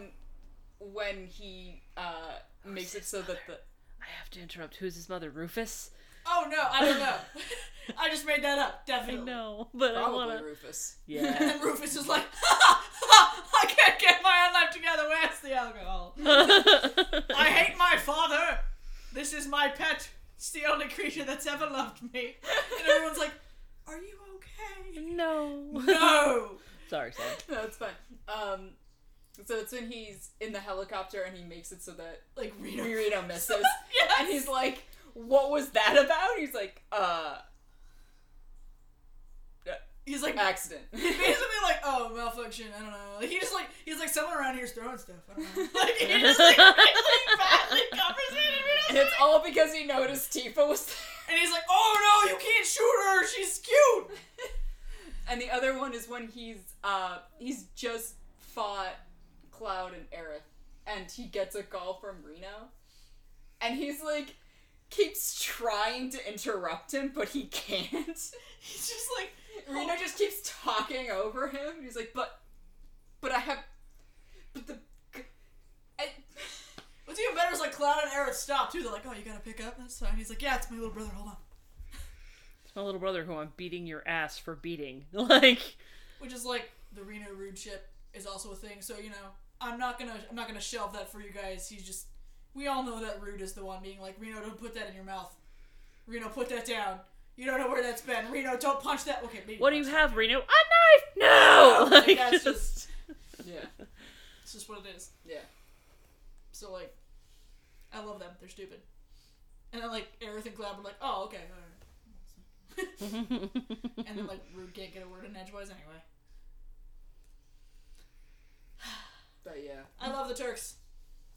Speaker 2: when he uh, makes it so that the
Speaker 3: I have to interrupt. Who's his mother? Rufus?
Speaker 1: oh no, I don't know. I just made that up. Definitely.
Speaker 3: No, but I
Speaker 2: probably
Speaker 3: wanna.
Speaker 2: Rufus.
Speaker 1: And
Speaker 3: Yeah.
Speaker 1: then Rufus is like, ha, ha, ha, I can't get my own life together. Where's the alcohol? I hate my father. This is my pet. It's the only creature that's ever loved me. And everyone's like, Are you okay?
Speaker 3: no.
Speaker 1: No.
Speaker 3: Sorry, Sam.
Speaker 2: No, it's fine. Um, so it's when he's in the helicopter and he makes it so that
Speaker 1: Like Reno.
Speaker 2: Reno misses,
Speaker 1: Yes.
Speaker 2: and he's like, "What was that about?" He's like, "Uh,
Speaker 1: He's like
Speaker 2: accident."
Speaker 1: basically like, oh, malfunction. I don't know. Like he just like he's like someone around here's throwing stuff. I don't know. Like he just like really badly covers it. And,
Speaker 2: it's all because he noticed Tifa was there.
Speaker 1: and he's like, oh no, you can't shoot her. She's cute.
Speaker 2: And the other one is when he's uh he's just fought Cloud and Aerith, and he gets a call from Reno, and he's like keeps trying to interrupt him, but he can't.
Speaker 1: He's just like
Speaker 2: Reno just keeps talking over him. He's like, but, but I have, but the, I,
Speaker 1: What's even better is like Cloud and Aerith stop too. They're like, "Oh, you gotta pick up. That's fine." He's like, "Yeah, it's my little brother. Hold on."
Speaker 3: It's my little brother who I'm beating your ass for beating. Like,
Speaker 1: Which is like the Reno Rude ship is also a thing. So you know, I'm not gonna I'm not gonna shelve that for you guys. He's just we all know that Rude is the one being like, "Reno, don't put that in your mouth. Reno, put that down. You don't know where that's been. Reno, don't punch that." Okay, maybe.
Speaker 3: what do you have,
Speaker 1: that.
Speaker 3: Reno? A knife? No!
Speaker 1: Like,
Speaker 3: Like,
Speaker 1: that's
Speaker 3: just.
Speaker 2: yeah,
Speaker 1: It's just what it is.
Speaker 2: yeah.
Speaker 1: So like, I love them. They're stupid. And then like Aerith and Cloud were like, "Oh, okay." All right. and then like Rude can't get a word in edgewise anyway.
Speaker 2: But yeah,
Speaker 1: I love the Turks.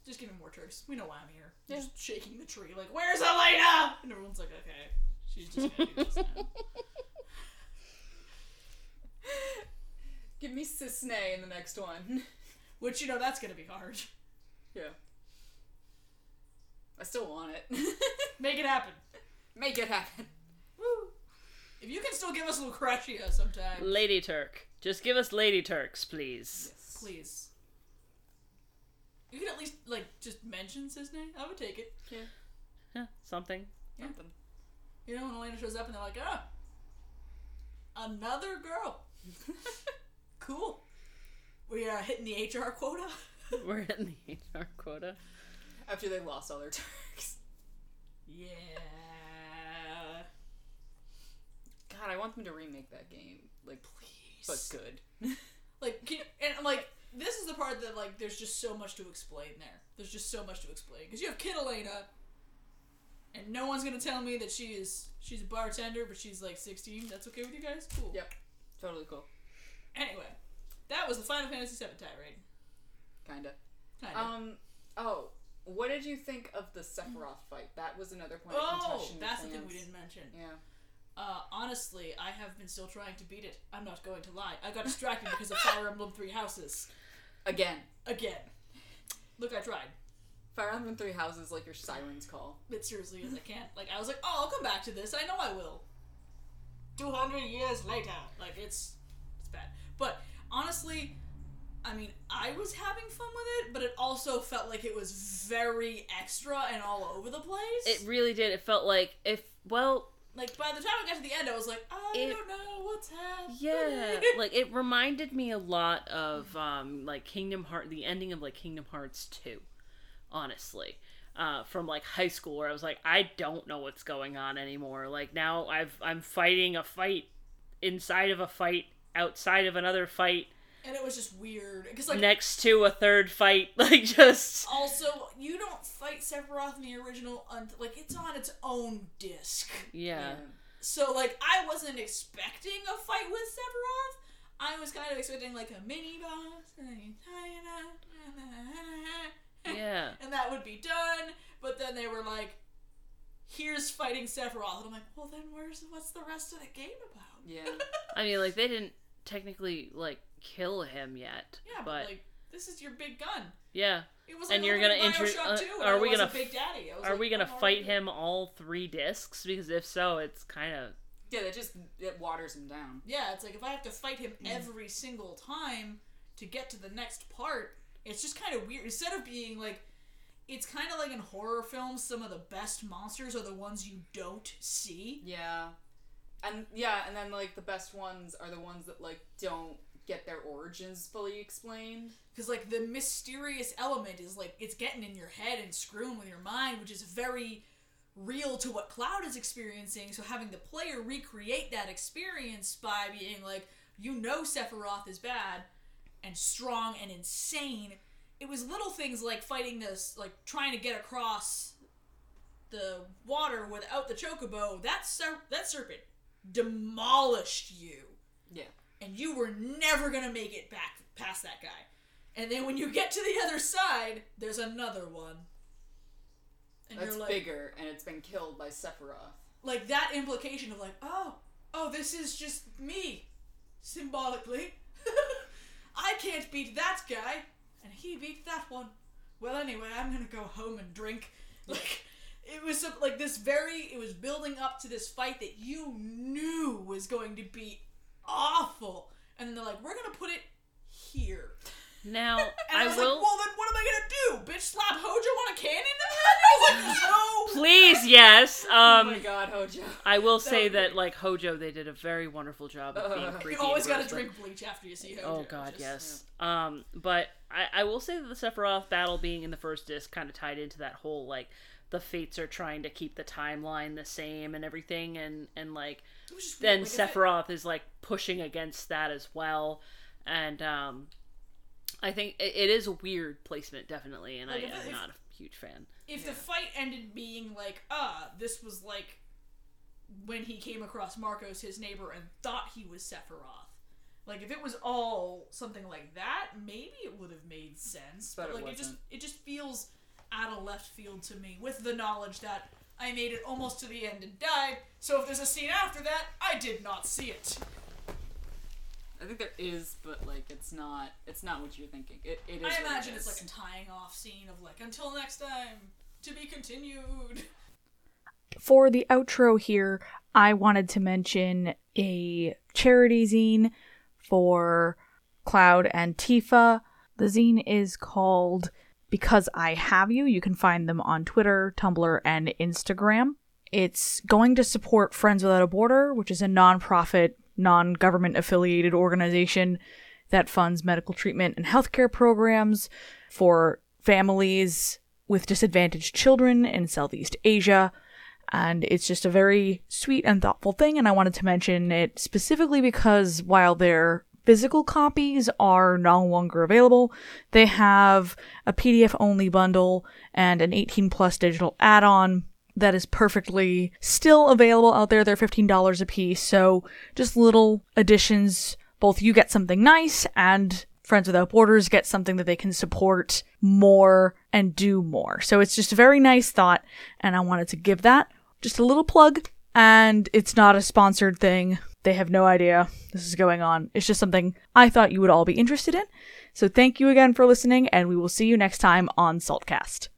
Speaker 1: Just give me more Turks. We know why I'm here. Just shaking the tree, like, where's Elena? And everyone's like, okay, she's just gonna do this now.
Speaker 2: give me Cissnei in the next one.
Speaker 1: Which you know that's gonna be hard.
Speaker 2: yeah, I still want it.
Speaker 1: Make it happen.
Speaker 2: Make it happen.
Speaker 1: Woo! If you can still give us Lucrecia sometime,
Speaker 3: Lady Turk. Just give us Lady Turks, please. Yes.
Speaker 1: please. You can at least like just mention Cissnei. I would take it.
Speaker 3: Yeah, something.
Speaker 2: Something.
Speaker 1: You know when Elena shows up and they're like, oh, another girl. cool. We are hitting the HR quota.
Speaker 3: We're hitting the HR quota.
Speaker 2: After they lost all their Turks.
Speaker 1: yeah.
Speaker 2: God, I want them to remake that game. Like,
Speaker 1: Please.
Speaker 2: but good.
Speaker 1: Like, can, you and like, this is the part that like, there's just so much to explain there. There's just so much to explain because you have Kid Elena, and no one's gonna tell me that she is she's a bartender, but she's like 16. That's okay with you guys? Cool.
Speaker 2: Yep. Totally cool.
Speaker 1: Anyway, that was the Final Fantasy VII tirade.
Speaker 2: Kinda.
Speaker 1: Kind of.
Speaker 2: Um. Oh, what did you think of the Sephiroth fight? That was another point of
Speaker 1: oh,
Speaker 2: contention. with
Speaker 1: that's the thing we didn't mention.
Speaker 2: Yeah.
Speaker 1: Uh, honestly, I have been still trying to beat it. I'm not going to lie. I got distracted because of Fire Emblem Three Houses
Speaker 2: Again,
Speaker 1: again. Look, I tried.
Speaker 2: Fire Emblem Three Houses like your siren's call.
Speaker 1: But seriously, as I can't. Like, I was like, oh, I'll come back to this. I know I will. 200 years later. Like, it's it's bad. But honestly, I mean, I was having fun with it, but it also felt like it was very extra and all over the place.
Speaker 3: It really did. It felt like if well,
Speaker 1: like by the time I got to the end, I was like, I
Speaker 3: It-
Speaker 1: don't know what's happening.
Speaker 3: Yeah, like it reminded me a lot of um like Kingdom Heart, the ending of like Kingdom Hearts two, honestly, uh, from like high school where I was like, I don't know what's going on anymore. Like now I've I'm fighting a fight inside of a fight outside of another fight
Speaker 1: and it was just weird because like
Speaker 3: next to a third fight, like just
Speaker 1: also you don't fight Sephiroth in the original until like it's on its own disc.
Speaker 3: yeah.
Speaker 1: So like I wasn't expecting a fight with Sephiroth. I was kind of expecting like a mini boss, and then
Speaker 3: Yeah.
Speaker 1: and that would be done. But then they were like, "Here's fighting Sephiroth," and I'm like, "Well, then where's what's the rest of the game about?"
Speaker 4: Yeah.
Speaker 3: I mean, like they didn't technically like kill him yet,
Speaker 1: Yeah, but,
Speaker 3: but
Speaker 1: like this is your big gun.
Speaker 3: yeah.
Speaker 1: It was
Speaker 3: And you're gonna
Speaker 1: little
Speaker 3: intro- uh,
Speaker 1: 2,
Speaker 3: are we gonna
Speaker 1: Big Daddy.
Speaker 3: Are
Speaker 1: like,
Speaker 3: we gonna fight
Speaker 1: already-"
Speaker 3: him all three discs? Because if so, it's kind of
Speaker 4: Yeah, that just it waters him down.
Speaker 1: Yeah, it's like if I have to fight him
Speaker 3: Mm.
Speaker 1: every single time to get to the next part, it's just kind of weird. Instead of being like, it's kind of like in horror films, some of the best monsters are the ones you don't see.
Speaker 4: Yeah. And yeah, and then like the best ones are the ones that like don't get their origins fully explained.
Speaker 1: Because, like, the mysterious element is like, it's getting in your head and screwing with your mind, which is very real to what Cloud is experiencing. So, having the player recreate that experience by being like, you know, Sephiroth is bad and strong and insane. It was little things like fighting this, like trying to get across the water without the chocobo. That ser- that serpent demolished you
Speaker 4: Yeah.
Speaker 1: And you were never gonna make it back past that guy. And then when you get to the other side, there's another one. And
Speaker 4: That's
Speaker 1: you're like,
Speaker 4: bigger and it's been killed by Sephiroth.
Speaker 1: like that implication of like, oh, oh, this is just me, symbolically. I can't beat that guy, and he beat that one. Well, anyway, I'm gonna go home and drink. Like, it was some, like this very. It was building up to this fight that you knew was going to be awful, and then they're like, we're gonna put it here.
Speaker 3: now.
Speaker 1: And I,
Speaker 3: I
Speaker 1: was
Speaker 3: will.
Speaker 1: like, well, then what am I gonna do? Bitch, slap Hojo on a cannon? I was like, no.
Speaker 3: Please, yes.
Speaker 4: oh
Speaker 3: Um,
Speaker 4: my god, Hojo.
Speaker 3: I will say
Speaker 1: would be-
Speaker 3: that like Hojo, they did a very wonderful job of being
Speaker 4: Uh,
Speaker 3: creepy.
Speaker 1: You always gotta drink bleach after you see Hojo.
Speaker 3: Oh god,
Speaker 1: Just-
Speaker 3: yes. Um, but I, I will say that the Sephiroth battle being in the first disc kind of tied into that whole like the fates are trying to keep the timeline the same and everything, and and like
Speaker 1: It was just
Speaker 3: then.
Speaker 1: Like, if it-
Speaker 3: Sephiroth is like pushing against that as well, and um, I think it, it is a weird placement definitely, and
Speaker 1: Like,
Speaker 3: I
Speaker 1: if it-
Speaker 3: am not a huge fan.
Speaker 1: if the fight ended being like, ah, this was like when he came across Marcos, his neighbor, and thought he was Sephiroth. Like if it was all something like that, maybe it would have made sense.
Speaker 4: But
Speaker 1: But, like it just
Speaker 4: wasn't.
Speaker 1: it just feels out of left field to me, with the knowledge that I made it almost to the end and died. So if there's a scene after that, I did not see it.
Speaker 4: I think there is, but like it's not it's not what you're thinking. It, it is.
Speaker 1: I
Speaker 4: what
Speaker 1: imagine
Speaker 4: it
Speaker 1: it's like a tying off scene of like until next time to be continued.
Speaker 5: for the outro here, I wanted to mention a charity zine for Cloud and Tifa. The zine is called Because I Have You. You can find them on Twitter, Tumblr, and Instagram. It's going to support Friends Without a Border, which is a nonprofit, non government affiliated organization that funds medical treatment and healthcare programs for families with disadvantaged children in Southeast Asia. And it's just a very sweet and thoughtful thing. And I wanted to mention it specifically because while their physical copies are no longer available, they have a PDF only bundle and an 18 plus digital add on that is perfectly still available out there. They're $15 a piece. So just little additions. Both you get something nice and Friends Without Borders get something that they can support more and do more. So it's just a very nice thought, and I wanted to give that just a little plug. And it's not a sponsored thing. They have no idea this is going on. It's just something I thought you would all be interested in. So thank you again for listening, and we will see you next time on Saltcast.